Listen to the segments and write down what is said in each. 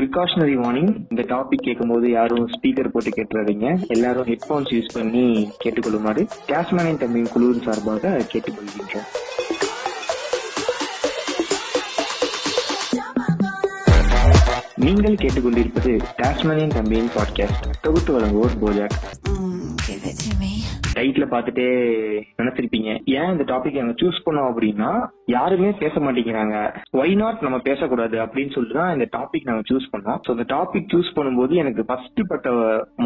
Precautionary warning இந்த topic கேட்கும்போது யாரும் ஸ்பீக்கர் போட்டு கேட்டுறாதீங்க. எல்லாரும் ஹெட்போன்ஸ் யூஸ் பண்ணி கேட்டுக்கொள்ளுமாறு கேஷ்மேனின் தம்பியின் குழுவின் சார்பாக கேட்டுக்கொள்கின்றோம். நீங்கள் கேட்டுக்கொண்டிருப்பது டாஸ்மேனியன் தம்பியின் பாட்காஸ்ட் தொகுத்து வழங்குவோர் போஜாக் give it to me. டைட்டில பார்த்துட்டே நினைச்சிருப்பீங்க. ஏன் இந்த டாபிக் நாங்க சூஸ் பண்ணோம் அப்படின்னா யாருமே பேச மாட்டேங்கிறாங்க. ஒய் நாட் நம்ம பேசக்கூடாது அப்படின்னு சொல்லிட்டு தான் இந்த டாபிக் நாங்க சூஸ் பண்ணோம். ஸோ இந்த டாபிக் சூஸ் பண்ணும்போது எனக்கு ஃபர்ஸ்ட் பட்ட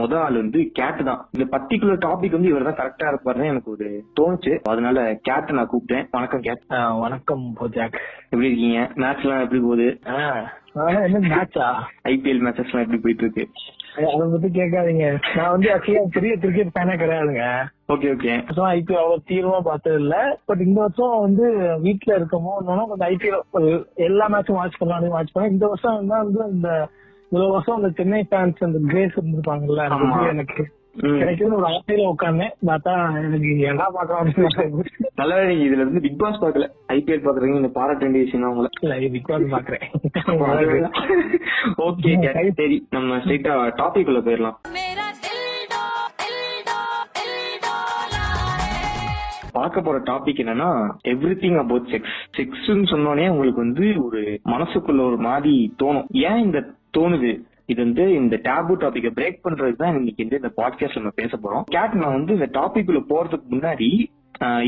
முத ஆள் வந்து கேட் தான். இந்த பர்டிகுலர் டாபிக் வந்து இவர் தான் கரெக்டா இருப்பாருன்னு எனக்கு ஒரு தோணுச்சு. அதனால கேட்டை நான் கூப்பிட்டேன். வணக்கம் கேட் வணக்கம் போஜாக் எப்படி இருக்கீங்க? மேட்ச் எல்லாம் எப்படி போகுது? மேட்சா ஐபிஎல் மேட்சஸ் எல்லாம் எப்படி போயிட்டு இருக்கு? அதை பத்தி கேட்காதீங்க நான் வந்து ஆக்சுவலா பெரிய கிரிக்கெட் ஃபேனே கிடையாதுங்க ஓகே ஓகே ஐபிஎல் அவ்வளவு தீவிரமா பார்த்தது இல்ல பட் இந்த வருஷம் வந்து வீட்டுல இருக்கமோ கொஞ்சம் ஐபிஎல் எல்லா மேட்சும் வாட்ச் பண்ணலாம் வாட்ச் பண்ணேன் இந்த வருஷம் வந்து இந்த இவ்வளவு வருஷம் அந்த சென்னை ஃபேன்ஸ் அந்த கிரேஸ் இருந்திருப்பாங்கல்ல. எனக்கு. கிடைக்குது. ஒரு ஆசையில உட்கார்ந்தேன். பார்த்தா எனக்கு என்ன பாக்குறோம் நல்ல வேலை இதுல இருந்து பிக் பாஸ் பாக்கல ஐபிஎல் பாக்குறீங்க நீங்க பாராட்ட தான் உங்களை. பிக் பாஸ் பாக்குறேன் ஓகே நம்ம ஸ்ட்ரைட்டா டாபிக் உள்ள போயிடலாம். பார்க்க போற டாபிக் என்னன்னா எவ்ரி திங் அபவுட் செக்ஸ் செக்ஸ்ன்னு சொன்னோடனே உங்களுக்கு வந்து ஒரு மனசுக்குள்ள ஒரு மாதிரி தோணும். ஏன் இந்த தோணுது? இது வந்து இந்த டேபு டாபிக்கை பிரேக் பண்றதுக்கு தான் இன்னைக்கு வந்து இந்த பாட்காஸ்ட் நம்ம பேச போறோம். கேட் நான் வந்து இந்த டாபிக் உள்ள போறதுக்கு முன்னாடி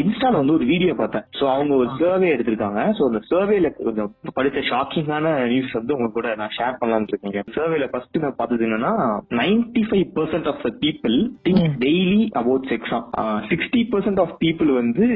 இன்ஸ்டால வந்து ஒரு வீடியோ பார்த்தேன். சோ அவங்க ஒரு சர்வே எடுத்திருக்காங்க. சோ அந்த சர்வேல கொஞ்சம் படித்த ஷாக்கிங்கான நியூஸ் வந்து உங்க கூட நான் ஷேர் பண்ணலாம்னு இருக்கேன் சர்வேல ஃபர்ஸ்ட் நான் பார்த்தது என்னன்னா ninety five percent of the people think daily about sex sixty percent of people வந்து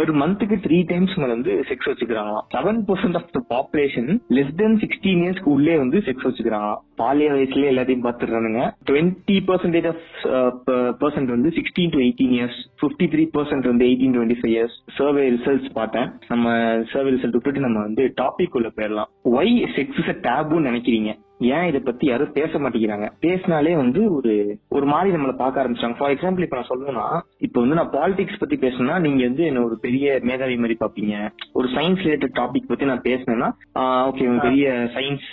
ஒரு மந்த்துக்கு த்ரீ டைம்ஸ் வந்து sex வச்சுக்கிறாங்களாம். Seven percent of the population less than sixteen இயர்ஸ்க்கு உள்ளே வந்து செக்ஸ் வச்சுக்கிறாங்களாம். பாலிய வயசுல எல்லாத்தையும் பார்த்துடுறானுங்க. டுவெண்ட்டி பர்சன்டேஜ் ஆஃப் பர்சன்ட் வந்து sixteen to eighteen years fifty three percent வந்து eighteen twenty five years survey results பார்த்தேன். நம்ம சர்வே ரிசல்ட் விட்டுட்டு நம்ம வந்து டாபிக் உள்ள போயிடலாம். ஒய் செக்ஸ் இஸ் டேபுன்னு நினைக்கிறீங்க? ஏன் இதை பத்தி யாரும் பேச மாட்டேங்கிறாங்க? பேசினாலே வந்து ஒரு ஒரு மாதிரி நம்மள பார்க்க ஆரம்பிச்சாங்க ஃபார் எக்ஸாம்பிள் இப்ப நான் சொல்லணும்னா இப்ப வந்து நான் பாலிடிக்ஸ் பத்தி பேசணும்னா நீங்க வந்து என்ன ஒரு பெரிய மேதாவி மாதிரி பாப்பீங்க ஒரு சயின்ஸ் ரிலேட்டட் டாபிக் பத்தி நான் பேசினேன்னா ஓகே பெரிய சயின்ஸ்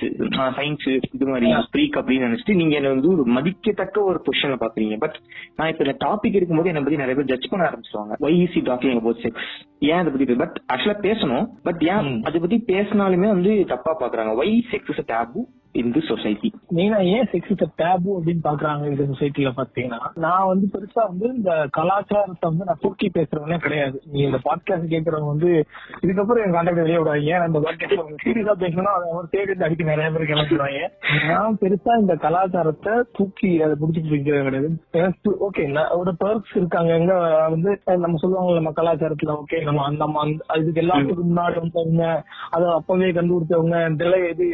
சயின்ஸ் இது மாதிரி ஃப்ரீக் அப்படின்னு நினைச்சிட்டு நீங்க என்ன வந்து ஒரு மதிக்கத்தக்க ஒரு பொசிஷன்ல பாக்குறீங்க பட் நான் இப்ப இந்த டாபிக் இருக்கும்போது என்ன பத்தி நிறைய பேர் ஜட்ஜ் பண்ண ஆரம்பிச்சுவாங்க why is he talking about sex ஏன் அதை பத்தி? பட் ஆக்சுவலா பேசணும். பட் ஏன் ம். அதை பத்தி பேசினாலுமே வந்து தப்பா பாக்குறாங்க why sex taboo in the society மெயினா ஏன் செக்ஸ் டேபு அப்படின்னு பாக்குறாங்க இந்த சொசைட்டில பாத்தீங்கன்னா நான் வந்து பெருசா வந்து இந்த கலாச்சாரத்தை வந்து நான் தூக்கி பேசுறவனே கிடையாது. நீ இந்த பாட்காஸ்ட் கேட்கறவங்க வந்து இதுக்கப்புறம் என் கான்டாக்ட் வெளியே விடாங்க ஏன் இந்த பாட்காஸ்ட் சீரியஸா பேசணும் அதை தேடி அடிக்க நிறைய பேர் கிளம்பிடுவாங்க நான் பெருசா இந்த கலாச்சாரத்தை தூக்கி அதை பிடிச்சிட்டு இருக்கிறது கிடையாது. ஓகே ஒரு பர்க்ஸ் இருக்காங்க. எங்க வந்து நம்ம சொல்லுவாங்க நம்ம கலாச்சாரத்துல ஓகே நம்ம அந்த அதுக்கு அந்த- எல்லாத்துக்கும் முன்னாடி வந்தவங்க அதை அப்பவே கண்டுபிடிச்சவங்க இதெல்லாம் இது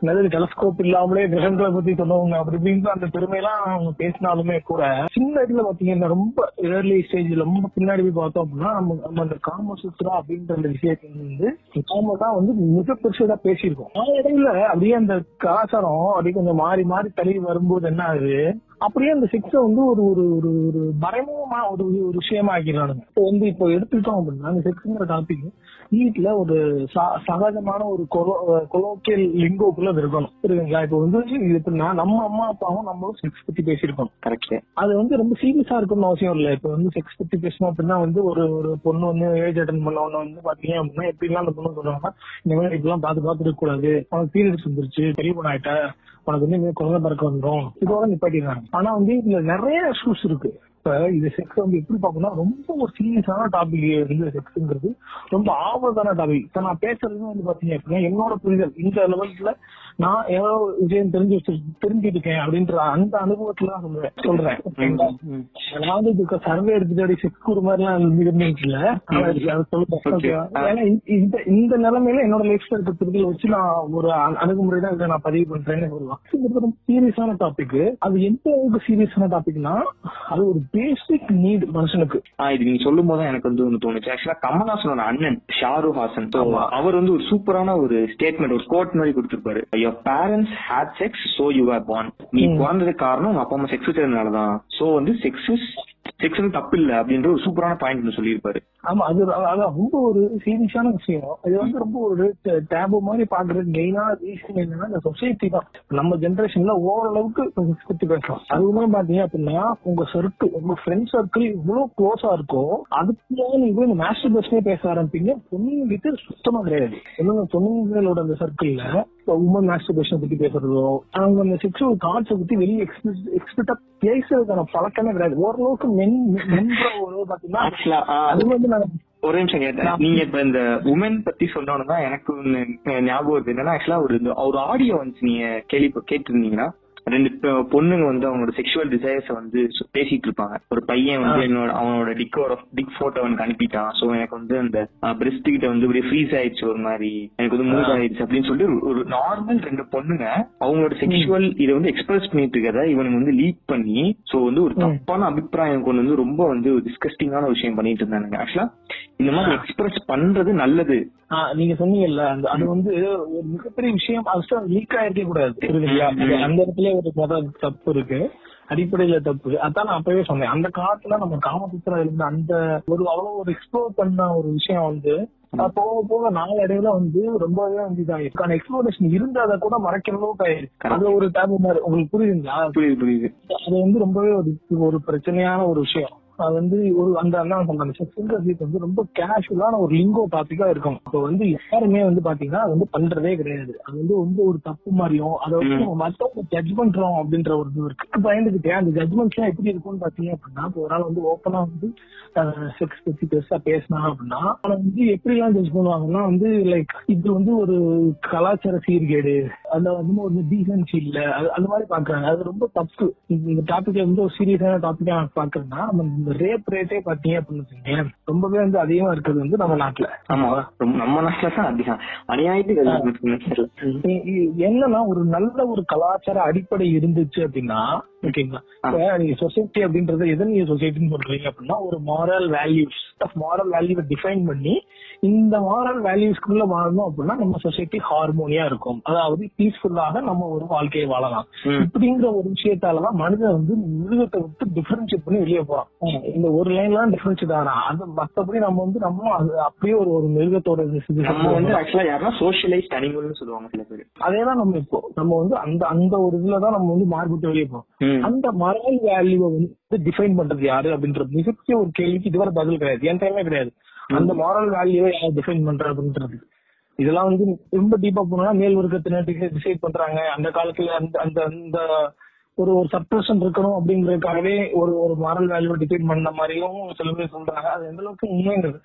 நல்லது டெலஸ்கோப் இல்லாமலே கிரகங்களை பத்தி சொன்னவங்க. அப்படி இப்படின்னு அந்த பெருமையெல்லாம் அவங்க பேசினாலுமே கூட சின்ன இதுல பாத்தீங்கன்னா ரொம்ப ஏர்லி ஸ்டேஜ்ல ரொம்ப பின்னாடி போய் பார்த்தோம் அப்படின்னா நம்ம நம்ம அந்த காமசூத்ரா அப்படின்ற அந்த விஷயத்தை வந்து காம தான் வந்து மிக பெருசா பேசியிருக்கோம். ஆனா இடையில அப்படியே அந்த கலாச்சாரம் அப்படியே கொஞ்சம் மாறி மாறி தள்ளி வரும்போது என்ன ஆகுது? அப்படியே அந்த செக்ஸ வந்து ஒரு ஒரு ஒரு ஒரு மறைமுகமா ஒரு ஒரு விஷயமா ஆக்கிடுறானுங்க இப்போ வந்து இப்போ எடுத்துக்கிட்டோம் அப்படின்னா அந்த செக்ஸ்ங்கிற டாபிக் வீட்டுல ஒரு சகஜமான ஒரு கொலோக்கியல் லிங்கோக்குள்ள இருக்கணும் புரியுதுங்களா? இப்போ வந்து இது எப்படின்னா நம்ம அம்மா அப்பாவும் நம்மளும் செக்ஸ் பத்தி பேசியிருக்கோம். கரெக்ட் அது வந்து ரொம்ப சீரியஸா இருக்கணும்னு அவசியம் இல்ல. இப்ப வந்து செக்ஸ் பத்தி பேசணும் அப்படின்னா வந்து ஒரு ஒரு பொண்ணு வந்து ஏஜ் அட்டன் பண்ண ஒண்ணு வந்து பாத்தீங்க அப்படின்னா எப்படிலாம் அந்த பொண்ணு சொல்லுவாங்கன்னா இந்த மாதிரி இப்படிலாம் பார்த்து பார்த்து இருக்க கூடாது. உனக்கு பீரியட்ஸ் வந்துருச்சு பெரிய பொண்ணு ஆயிட்ட உனக்கு வந்து குழந்தை பிறக்க வந்துடும் இதோட நிப்பாட்டிடுறாங்க. ஆனா வந்து இதுல நிறைய இஷ்யூஸ் இருக்கு. இப்ப இது செக்ஸ் வந்து எப்படி பாக்கணும்னா ரொம்ப ஒரு சீரியஸான டாபிக் வந்து செக்ஸ்ங்கிறது ரொம்ப ஆபத்தான டாபிக் இப்ப நான் பேசுறது வந்து பாத்தீங்க அப்படின்னா என்னோட புரிதல் இந்த லெவல்ல நான் ஏதோ விஷயம் தெரிஞ்சு தெரிஞ்சுட்டு இருக்கேன் அப்படின்ற அந்த அனுபவத்துல தான் சொல்றேன்? நான் வந்து இதுக்கு சர்வே எடுத்துட்டு செக்ஸ் ஒரு மாதிரி எல்லாம் சொல்றேன் இந்த- இந்த நிலைமையில என்னோட லைஃப் ஸ்டைல் புத்தகத்தில் வச்சு நான் ஒரு அணு- அணுகுமுறை தான் இதை நான் பதிவு பண்றேன்னு சொல்லலாம். இது ரொம்ப சீரியஸான டாபிக் அது எந்த அளவுக்கு சீரியஸான டாபிக்னா அது ஒரு பேசிக் நீட் மனுஷனுக்கு. இது நீங்க சொல்லும் போது எனக்கு வந்து ஒண்ணு தோணுச்சு. ஆக்சுவலா கமல்ஹாசனோட அண்ணன் ஷாருக் ஹாசன். அவர் வந்து ஒரு சூப்பரான ஒரு ஸ்டேட்மெண்ட் ஒரு கோட் மாதிரி கொடுத்திருப்பாரு. Your parents had sex so you are born நீ. பிறந்ததுக்கு காரணம் உங்க அப்பா அம்மா செக்ஸ் வச்சதுனாலதான் சோ வந்து செக்ஸ் இஸ் செக்ஷன் தப்பு இல்ல அப்படின்ற ஒரு சூப்பரான பாயிண்ட் சொல்லியிருப்பாரு. ஆமா அது அதான் ரொம்ப ஒரு சீரியஸான விஷயம். அது வந்து ரொம்ப ஒரு டேபு மாதிரி பாக்குறது மெயினா ரீசன் என்னன்னா இந்த சொசைட்டி தான். நம்ம ஜென்ரேஷன்ல ஓரளவுக்கு பத்தி பேசலாம். அதுவுமே பாத்தீங்க அப்படின்னா உங்க சர்க்கிள் உங்க ஃப்ரெண்ட் சர்க்கிள் இவ்வளவு க்ளோஸா இருக்கோ அதுக்குள்ள நீங்க இந்த மாஸ்டர் பஸ்லயே பேச ஆரம்பிப்பீங்க. பொண்ணுங்கிட்ட சுத்தமா கிடையாது. என்னங்க பொண்ணுங்களோட அந்த சர்க்கிள்ல உமன் மாஸ்டர்பேஷன் பத்தி பேசுறதோ அவங்க அந்த செக்ஷுவல் கார்ட்ஸை பத்தி வெளியே எக்ஸ்பெக்டா பேசுறதுக்கான பழக்கமே கிடையாது. ஓரளவுக்கு மென் பாத்தீங்கன்னா ஆக்சுவலா அது வந்து நான் ஒரு நிமிஷம் கேட்டேன். நீங்க இப்ப இந்த உமன் பத்தி சொன்னோன்னு எனக்கு ஒண்ணு ஞாபகம் வருது. என்னன்னா ஆக்சுவலா ஒரு ஒரு ஆடியோ வந்து நீங்க கேள்வி கேட்டிருந்தீங்கன்னா ரெண்டு பொண்ணுங்க வந்து அவங்களோட செக்ஷுவல் டிசைர்ஸ் வந்து பேசிட்டு இருப்பாங்க ஒரு பையன் வந்து என்னோட அவனோட டிக்கோட டிக் போட்டோ எனக்கு அனுப்பிட்டான். சோ எனக்கு வந்து அந்த பிரெஸ்ட் கிட்ட வந்து அப்படியே ஃப்ரீஸ் ஆயிடுச்சு ஒரு மாதிரி. எனக்கு வந்து மூவ் ஆயிடுச்சு அப்படின்னு சொல்லிட்டு ஒரு- நார்மல் ரெண்டு பொண்ணுங்க அவங்களோட செக்ஷுவல் இதை வந்து எக்ஸ்பிரஸ் பண்ணிட்டு இருக்கத இவனுக்கு வந்து லீக் பண்ணி சோ வந்து ஒரு தப்பான அபிப்பிராயம் கொண்டு வந்து ரொம்ப வந்து டிஸ்கஸ்டிங்கான விஷயம் பண்ணிட்டு இருந்தானுங்க. ஆக்சுவலா இந்த மாதிரி எக்ஸ்பிரஸ் பண்றது நல்லது. நீங்க சொன்னீங்கல்ல அந்த அது வந்து ஒரு மிகப்பெரிய விஷயம் அது லீக் ஆயிருக்க கூடாது. புரியுதுங்களா? அந்த இடத்துல ஒரு முதல் தப்பு இருக்கு. அடிப்படையில தப்பு அதான் நான் அப்பவே சொன்னேன். அந்த காலத்துல நம்ம காமசூத்திரம் இருந்த அந்த ஒரு அவ்வளவு ஒரு எக்ஸ்ப்ளோர் பண்ண ஒரு விஷயம் வந்து போக போக நாளடைவுல வந்து ரொம்பவே வந்து இதாயிருக்கு. ஆனா எக்ஸ்ப்ளோரேஷன் இருந்தா அதை கூட மறைக்கிற அளவுக்கு ஆயிருக்கு அது ஒரு டேபு மாதிரி. உங்களுக்கு புரியுதுங்களா? புரியுது புரியுது. அது வந்து ரொம்பவே ஒரு ஒரு பிரச்சனையான ஒரு விஷயம். அது வந்து ஒரு அந்த அண்ணன் சொன்ன செக்ஸ்ன்றது வந்து ரொம்ப கேஷுவலான ஒரு லிங்கோ டாபிக்கா இருக்கும். இப்போ வந்து யாருமே வந்து பாத்தீங்கன்னா அது வந்து பண்றதே கிடையாது. அது வந்து ரொம்ப ஒரு தப்பு மாதிரியும் அதை வந்து மத்தவங்க ஜட்ஜ் பண்றோம் அப்படின்ற ஒரு இது இருக்கு. பயந்துகிட்டே அந்த ஜட்மெண்ட்ஸ் எல்லாம் எப்படி இருக்கும்னு பாத்தீங்க அப்படின்னா இப்போ ஒரு ஆள் வந்து ஓப்பனா வந்து செக்ஸ் பத்தி பெருசா பேசினா அப்படின்னா அவனை வந்து எப்படி எல்லாம் ஜட்ஜ் பண்ணுவாங்கன்னா வந்து லைக் இது வந்து ஒரு கலாச்சார சீர்கேடு. அதுல வந்து ஒரு டீசன்சி இல்ல. அது அந்த மாதிரி பாக்குறாங்க. அது ரொம்ப தப்பு. இந்த- டாபிக் வந்து ஒரு சீரியஸான டாபிக்கா பாக்குறேன்னா நம்ம இந்த ரேப் ரேட்டே பாத்தீங்க அப்படின்னு ரொம்பவே வந்து அதிகமா இருக்கிறது வந்து நம்ம நாட்டுல. ஆமா ரொம்ப நம்ம நாட்டுல தான் அதிகம். அநியாயத்துக்கு என்னன்னா ஒரு நல்ல ஒரு கலாச்சார அடிப்படை இருந்துச்சு அப்படின்னா ஓகேங்களா? நீங்க சொசைட்டி அப்படின்றத எதை நீங்க சொசைட்டின்னு சொல்றீங்க அப்படின்னா ஒரு மாரல் வேல்யூஸ் மாரல் வேல்யூவை டிஃபைன் பண்ணி இந்த மாரல் வேல்யூஸ்க்குள்ள வாழணும் அப்படின்னா நம்ம சொசைட்டி ஹார்மோனியா இருக்கும். அதாவது பீஸ்ஃபுல்லாக நம்ம ஒரு வாழ்க்கையை வாழலாம். இப்படிங்கிற ஒரு விஷயத்தாலதான் மனிதன் வந்து மிருகத்தை விட்டு டிஃபரன்ஷியேட் பண்ணி வெளியே போறான். இந்த ஒரு லைன்ல தான் டிஃபரன்ஷியேட் ஆகிறான் அது மத்தபடி நம்ம வந்து நம்ம அது அப்படியே ஒரு ஒரு மிருகத்தோட நம்ம வந்து ஆக்சுவலா யாருன்னா சோசியலைஸ்ட் அனிமல்னு சொல்லுவாங்க சில பேர். அதேதான் நம்ம இப்போ நம்ம வந்து அந்த அந்த ஒரு இதுலதான் நம்ம வந்து மார்புட்டு வெளியே போறோம். அந்த மரல் வேல்யூவை வந்து டிஃபைன் பண்றது யாரு அப்படின்றது மிகப்பெரிய ஒரு கேள்விக்கு இதுவரை பதில் கிடையாது. என் டைமே கிடையாது. அந்த மாரல் வேல்யூவை யார் டிஃபைன் பண்ற அப்படின்றது. இதெல்லாம் வந்து ரொம்ப டீப்பா போனா மேல் வர்க்கத்தினர் டிசைட் பண்றாங்க. அந்த காலத்துல அந்த அந்த அந்த ஒரு ஒரு சப்ரஷன் இருக்கணும் அப்படிங்கறதுக்காகவே ஒரு ஒரு மாரல் வேல்யூ டிபெண்ட் பண்ண மாதிரியும் சில பேர் சொல்றாங்க. அது எந்த அளவுக்கு உண்மைங்கிறது.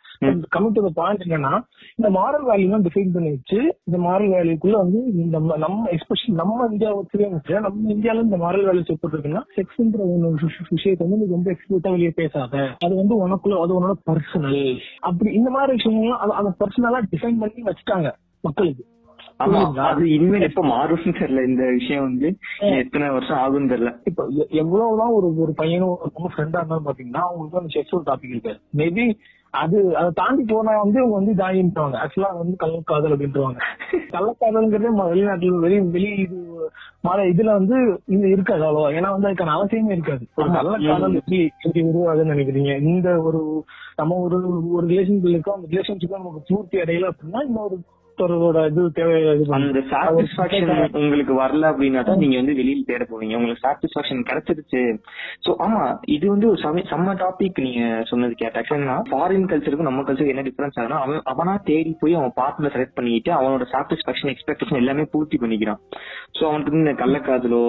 கமிங் டு பாயிண்ட் என்னன்னா இந்த மாரல் வேல்யூ டிஃபைன் பண்ணி வச்சு இந்த மாரல் வேல்யூக்குள்ள வந்து நம்ம நம்ம எஸ்பெஷலி நம்ம இந்தியாவுக்குள்ளே வந்து நம்ம இந்தியால இந்த மாரல் வேல்யூ எப்படி இருக்குன்னா செக்ஸ்ன்ற ஒரு விஷ- விஷயத்தை வந்து நீ ரொம்ப எக்ஸ்பிளிட்டா வெளியே பேசாத. அது வந்து உனக்குள்ள அது உன்னோட பர்சனல் அப்படி இந்த மாதிரி விஷயங்கள்லாம் அதை பர்சனலா டிஃபைன் பண்ணி வச்சுட்டாங்க மக்களுக்கு. ஆமா? அது இனிமேல் எப்ப மாறும்னு தெரியல. இந்த விஷயம் வந்து எத்தனை வருஷம் ஆகும்னு தெரியல. இப்ப எவ்வளவுதான் ஒரு ஒரு பையனும் ஒரு பொண்ணு ஃப்ரெண்டா இருந்தாலும் பாத்தீங்கன்னா அவங்களுக்கு வந்து செக்ஷுவல் டாபிக் இருக்கு. மேபி அது அதை தாண்டி போனா வந்து அவங்க வந்து ஜாயின்ட்டுவாங்க ஆக்சுவலா வந்து கள்ளக்காதல் அப்படின்ட்டுவாங்க கள்ளக்காதல்ங்கிறதே வெளிநாட்டுல வெளி வெளி இது மழை இதுல வந்து இது இருக்காது அவ்வளவா. ஏன்னா வந்து அதுக்கான அவசியமே இருக்காது. ஒரு கள்ளக்காதல் எப்படி எப்படி உருவாகுதுன்னு நினைக்கிறீங்க? இந்த ஒரு நம்ம ஒரு ஒரு ரிலேஷன்ஷிப் அந்த ரிலேஷன்ஷிப் நமக்கு பூர்த்தி அடையல அப்படின்னா இன்னொரு ஒருத்தரோட இது தேவை அந்த. சாட்டிஸ்பாக்சன் உங்களுக்கு வரல அப்படின்னா தான் நீங்க வந்து வெளியில தேட போவீங்க. உங்களுக்கு சாட்டிஸ்பாக்சன் கிடைச்சிருச்சு. சோ ஆமா இது வந்து ஒரு சம செம்ம டாபிக் நீங்க சொன்னது கேட்ட. ஆக்சுவலா ஃபாரின் கல்ச்சருக்கும் நம்ம கல்ச்சருக்கு என்ன டிஃபரன்ஸ் ஆகுனா அவன் அவனா தேடி போய் அவன் பார்ட்னர் செலக்ட் பண்ணிட்டு அவனோட சாட்டிஸ்பாக்சன் எக்ஸ்பெக்டேஷன் எல்லாமே பூர்த்தி பண்ணிக்கிறான். சோ அவனுக்கு இந்த கள்ளக்காதலோ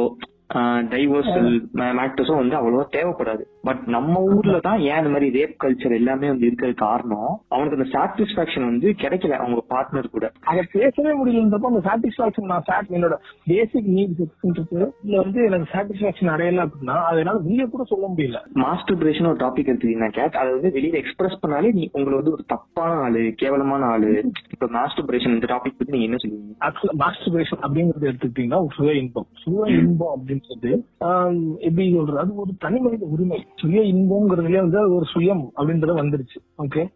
டைவர்சல் மேக்டர்ஸும் வந்து அவ்வளவா தேவைப்படாது. பட் நம்ம ஊர்ல தான் ஏன் இந்த மாதிரி ரேப் கல்ச்சர் எல்லாமே வந்து இருக்கிறது காரணம்? அவனுக்கு அந்த சாட்டிஸ்பாக்சன் வந்து கிடைக்கல அவங்க பார்ட்னர் கூட. அதை பேசவே முடியலன்றப்ப அந்த சாட்டிஸ்பாக்சன் நான் சாட் என்னோட பேசிக் நீட் செக்ஸ்ன்றது இல்ல வந்து எனக்கு சாட்டிஸ்பாக்சன் அடையல அப்படின்னா அதை என்னால வெளிய கூட சொல்ல முடியல. மாஸ்டர்பரேஷன் ஒரு டாபிக் எடுத்தீங்கன்னா கேட் அதை வந்து வெளியில எக்ஸ்பிரஸ் பண்ணாலே நீ உங்களை வந்து ஒரு தப்பான ஆளு கேவலமான ஆளு. இப்ப மாஸ்டர்பரேஷன் இந்த டாபிக் பத்தி நீங்க என்ன சொல்லுவீங்க? ஆக்சுவலா மாஸ்டர்பேஷன் அப்படிங்கறது எடுத்துக்கிட்டீங்கன்னா ஒரு சுய இன்பம். சுய இன்பம் அப்படின்றது ஆம், எப்படி சொல்றது? அது ஒரு தனி மனித உரிமை. சுய இன்பம்ங்கிறதுலயே வந்து ஒரு சுயம் அப்படின்றது வந்துருச்சு. ஓகே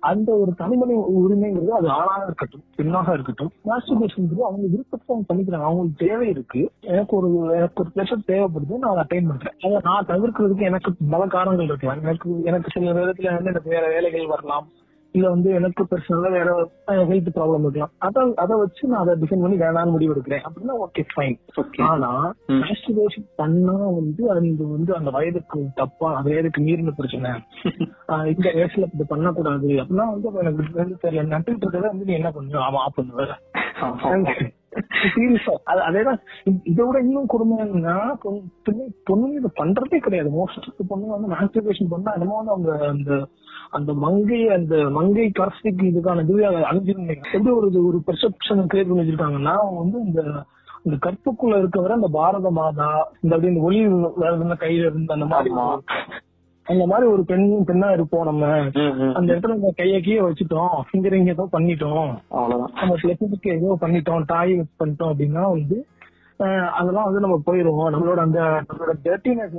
அந்த ஒரு தனிமனி உரிமைங்கிறது அது ஆணாக இருக்கட்டும் பெண்ணாக இருக்கட்டும் மாஸ்டர்பேஷன்ங்கிறது அவங்க விருப்பத்தை அவங்க பண்ணிக்கிறாங்க. அவங்களுக்கு தேவை இருக்கு. எனக்கு ஒரு எனக்கு ஒரு பிளஷர் தேவைப்படுது நான் அதை அட்டைன் பண்றேன். அதை நான் தவிர்க்கிறதுக்கு எனக்கு பல காரணங்கள் இருக்கலாம் எனக்கு எனக்கு சில நேரத்துல வந்து எனக்கு வேற வேலைகள் வரலாம். இல்ல வந்து எனக்கு பர்சனலா வேற ஹெல்த் ப்ராப்ளம் இருக்கலாம். அதை அதை வச்சு நான் அதை டிசைன் பண்ணி வேணாம்னு முடிவு எடுக்கிறேன். அப்படின்னா ஓகே ஃபைன் ஆனா. மாஸ்டர்பேஷன் பண்ணா வந்து அது வந்து அந்த வயதுக்கு தப்பா அந்த வயதுக்கு மீறின பிரச்சனை. இந்த வயசுல இது பண்ணக்கூடாது. அப்படின்னா வந்து எனக்கு தெரியல. இருக்கிறத வந்து நீ என்ன பண்ணுவ. ஆமா ஆஃப் பண்ணுவ சீரியஸா அது அதேதான் இதை விட இன்னும் கொடுமை என்னன்னா பொண்ணு- பொண்ணு- பொண்ணுங்க இதை பண்றதே கிடையாது மோஸ்ட் பொண்ணுங்க வந்து மாஸ்டர்பேஷன் பண்ணா என்னமோ வந்து அவங்க அந்த அந்த மங்கை அந்த மங்கை கரஸ்டிக்கு இதுக்கான இதுவே அழிஞ்சிருந்தீங்க எப்படி ஒரு ஒரு பெர்செப்ஷன் கிரியேட் பண்ணி வச்சிருக்காங்கன்னா அவங்க வந்து இந்த இந்த கற்புக்குள்ள இருக்கவரை அந்த பாரத மாதா இந்த அப்படி இந்த ஒளி கையில இருந்து அந்த மாதிரி. அந்த மாதிரி ஒரு பெண் பெண்ணா இருப்போம் நம்ம. அந்த இடத்துல நம்ம கைய கீழே வச்சுட்டோம். ஃபிங்கரிங் ஏதோ பண்ணிட்டோம். அவ்வளவுதான். நம்ம பிளஸுக்கு ஏதோ பண்ணிட்டோம் டாய் பண்ணிட்டோம் அப்படின்னா வந்து அதெல்லாம் வந்து நம்ம போயிருவோம் நம்மளோட அந்த நம்மளோட டெர்ட்டினஸ்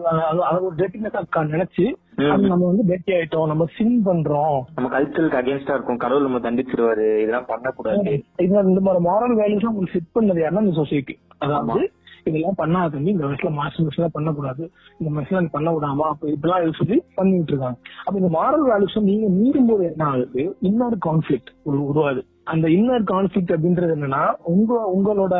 அது ஒரு டெர்ட்டினஸ் நினைச்சு. அது நம்ம வந்து டெர்ட்டி ஆயிட்டோம். நம்ம சின் பண்றோம். நம்ம கல்ச்சருக்கு அகேன்ஸ்டா இருக்கும். கடவுள் நம்ம தண்டிச்சிருவாரு இதெல்லாம் பண்ணக்கூடாது. இது இந்த மாதிரி மாரல் வேல்யூஸ் உங்களுக்கு செட் பண்ணது யாருன்னா இந்த சொசைட்டி அதாவது இதெல்லாம் பண்ணாத தம்பி. இந்த வயசுல மாஸ்டர் எல்லாம் பண்ணக்கூடாது. இந்த மிஷன் பண்ண விடாமா அப்ப இப்படிலாம் இது சொல்லி பண்ணிட்டு இருக்காங்க. அப்ப இந்த மாரல் வேல்யூஸ் நீங்க மீறும் போது என்ன ஆகுது? இன்னொரு கான்ஃபிளிக் உருவாது அந்த இன்னர் கான்ஃபிளிக் அப்படின்றது என்னன்னா உங்க உங்களோட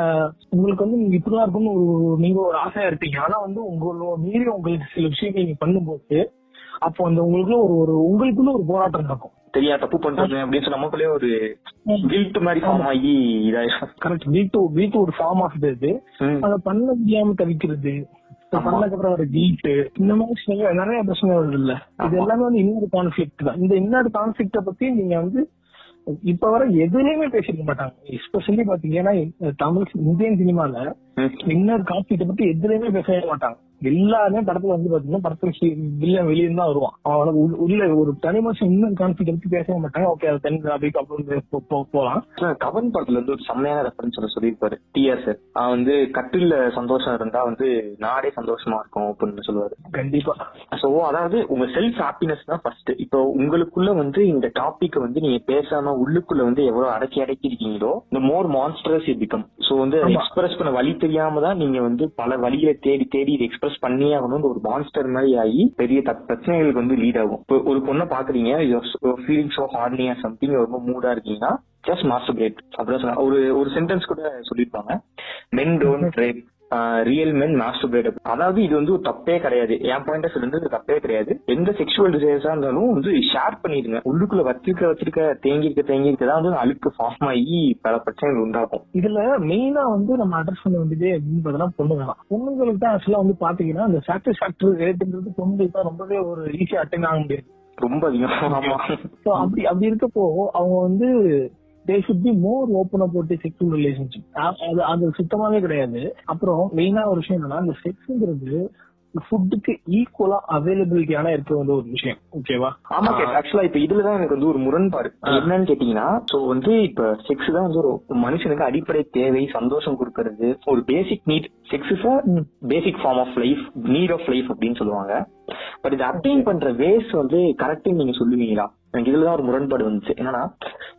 உங்களுக்கு வந்து நீங்க இப்படிலாம் இருக்கும்னு ஒரு நீங்க ஒரு ஆசையா இருப்பீங்க. ஆனா வந்து உங்களோட மீறி உங்களுக்கு சில விஷயங்கள் நீங்க பண்ணும்போது அப்போ அந்த உங்களுக்குள்ள ஒரு ஒரு உங்களுக்குள்ள ஒரு போராட்டம் நடக்கும். தெரியா தப்பு பண்றது அப்படின்னு சொல்லி நமக்குள்ளே ஒரு கில்ட் மாதிரி ஃபார்ம் ஆகி இதாயிரும் கரெக்ட் வீட்டு வீட்டு ஒரு ஃபார்ம் இது ம். அதை பண்ண முடியாம தவிக்கிறது. ஆமா. பண்ணதுக்கு அப்புறம் ஒரு கில்ட் இந்த மாதிரி நிறைய பிரச்சனை வருது இல்ல. இது. எல்லாமே வந்து இன்னொரு கான்ஃபிளிக்ட் தான். இந்த இன்னொரு கான்ஃபிளிக்ட பத்தி நீங்க வந்து இப்ப வர எதுலயுமே பேசிக்க மாட்டாங்க. எஸ்பெஷலி பாத்தீங்கன்னா தமிழ் இந்தியன் சினிமால. இன்னொரு கான்ஃபிளிக்ட பத்தி எதுலயுமே பேசவே மாட்டாங்க. எல்லாருமே படத்துல வந்து பாத்தீங்கன்னா படத்துல வில்லன் வெளியே தான் வருவான். அவனுக்கு உள்ள- ஒரு தனி மனுஷன் இன்னொரு கான்ஃபிளிக்ட் பத்தி பேசவே மாட்டாங்க. ஓகே அது தனி அப்படி அப்படின்னு போலாம். கவன் படத்துல இருந்து ஒரு செம்மையான ரெஃபரன்ஸ் ஒன்று சொல்லியிருப்பாரு. டிஆர் சார் அவன் வந்து கட்டில்ல சந்தோஷம் இருந்தா வந்து நாடே சந்தோஷமா இருக்கும் அப்படின்னு சொல்லுவாரு. கண்டிப்பா. சோ அதாவது உங்க செல்ஃப் ஹாப்பினஸ் தான் ஃபர்ஸ்ட் இப்போ உங்களுக்குள்ள வந்து இந்த டாபிக் வந்து நீங்க பேசாம உள்ளுக்குள்ள வந்து எவ்வளவு அடக்கி அடக்கி இருக்கீங்களோ இந்த மோர் மான்ஸ்டர்ஸ் பிகம் சோ வந்து. எக்ஸ்பிரஸ் பண்ண வழி தெரியாம தான் நீங்க வந்து பல வழிகளை தேடி தேடி இதை எக்ஸ்பிரஸ் பண்ணியே ஆகணும் ஒரு மான்ஸ்டர் மாதிரி ஆகி பெரிய பிரச்சனைகளுக்கு வந்து லீட் ஆகும். இப்போ ஒரு பொண்ணை பாக்குறீங்க ஃபீலிங் சோ ஹார்னி சம்திங் ரொம்ப மூடா இருக்கீங்கன்னா ஜஸ்ட் மாஸ்டர் பிரேட் அப்படின்னு சொன்னா ஒரு ஒரு சென்டென்ஸ் கூட சொல்லியிருப்பாங்க. Men don't rape real men masturbate அதாவது இது வந்து ஒரு தப்பே கிடையாது. என் பாயிண்ட் ஆஃப் இருந்து இது தப்பே கிடையாது. எந்த செக்ஷுவல் டிசைர்ஸா இருந்தாலும் வந்து ஷேர் பண்ணிடுங்க. உள்ளுக்குள்ள வச்சிருக்க வச்சிருக்க தேங்கி இருக்க தேங்கி இருக்க தான் வந்து அழுக்கு ஃபார்ம் ஆகி பல பிரச்சனைகள் உண்டாகும். இதுல மெயினா வந்து நம்ம அட்ரஸ் பண்ண வேண்டியதே அப்படின்னு பார்த்தோம்னா பொண்ணுங்க தான். பொண்ணுங்களுக்கு தான் ஆக்சுவலா வந்து பாத்தீங்கன்னா அந்த சாட்டிஸ்பாக்டரி ரேட்டுன்றது பொண்ணுங்களுக்கு தான் ரொம்பவே ஒரு ஈஸியா அட்டன் ஆக முடியாது. ரொம்ப அதிகம். அப்படி அப்படி இருக்கப்போ அவங்க வந்து they should be more open about sexual relationship அது அது சுத்தமாவே கிடையாது. அப்புறம் மெயினா ஒரு விஷயம் என்னன்னா இந்த செக்ஸ்ங்கிறது ஃபுட்டுக்கு ஈக்குவலா அவைலபிலிட்டியான இருக்க வேண்டிய ஒரு விஷயம். ஓகேவா ஆமா ஆக்சுவலா இப்ப இதுலதான் எனக்கு வந்து ஒரு முரண்பாடு. என்னன்னு கேட்டீங்கன்னா சோ வந்து இப்ப செக்ஸ் தான் வந்து ஒரு மனுஷனுக்கு அடிப்படை தேவை சந்தோஷம் கொடுக்கறது. ஒரு basic need sex is. Basic form of life need of life அப்படின்னு சொல்லுவாங்க. பட் இது அப்டைன் பண்ற வேஸ் வந்து கரெக்ட் நீங்க சொல்லுவீங்களா? எனக்கு இதுலதான் ஒரு முரண்பாடு வந்துச்சு. என்னன்னா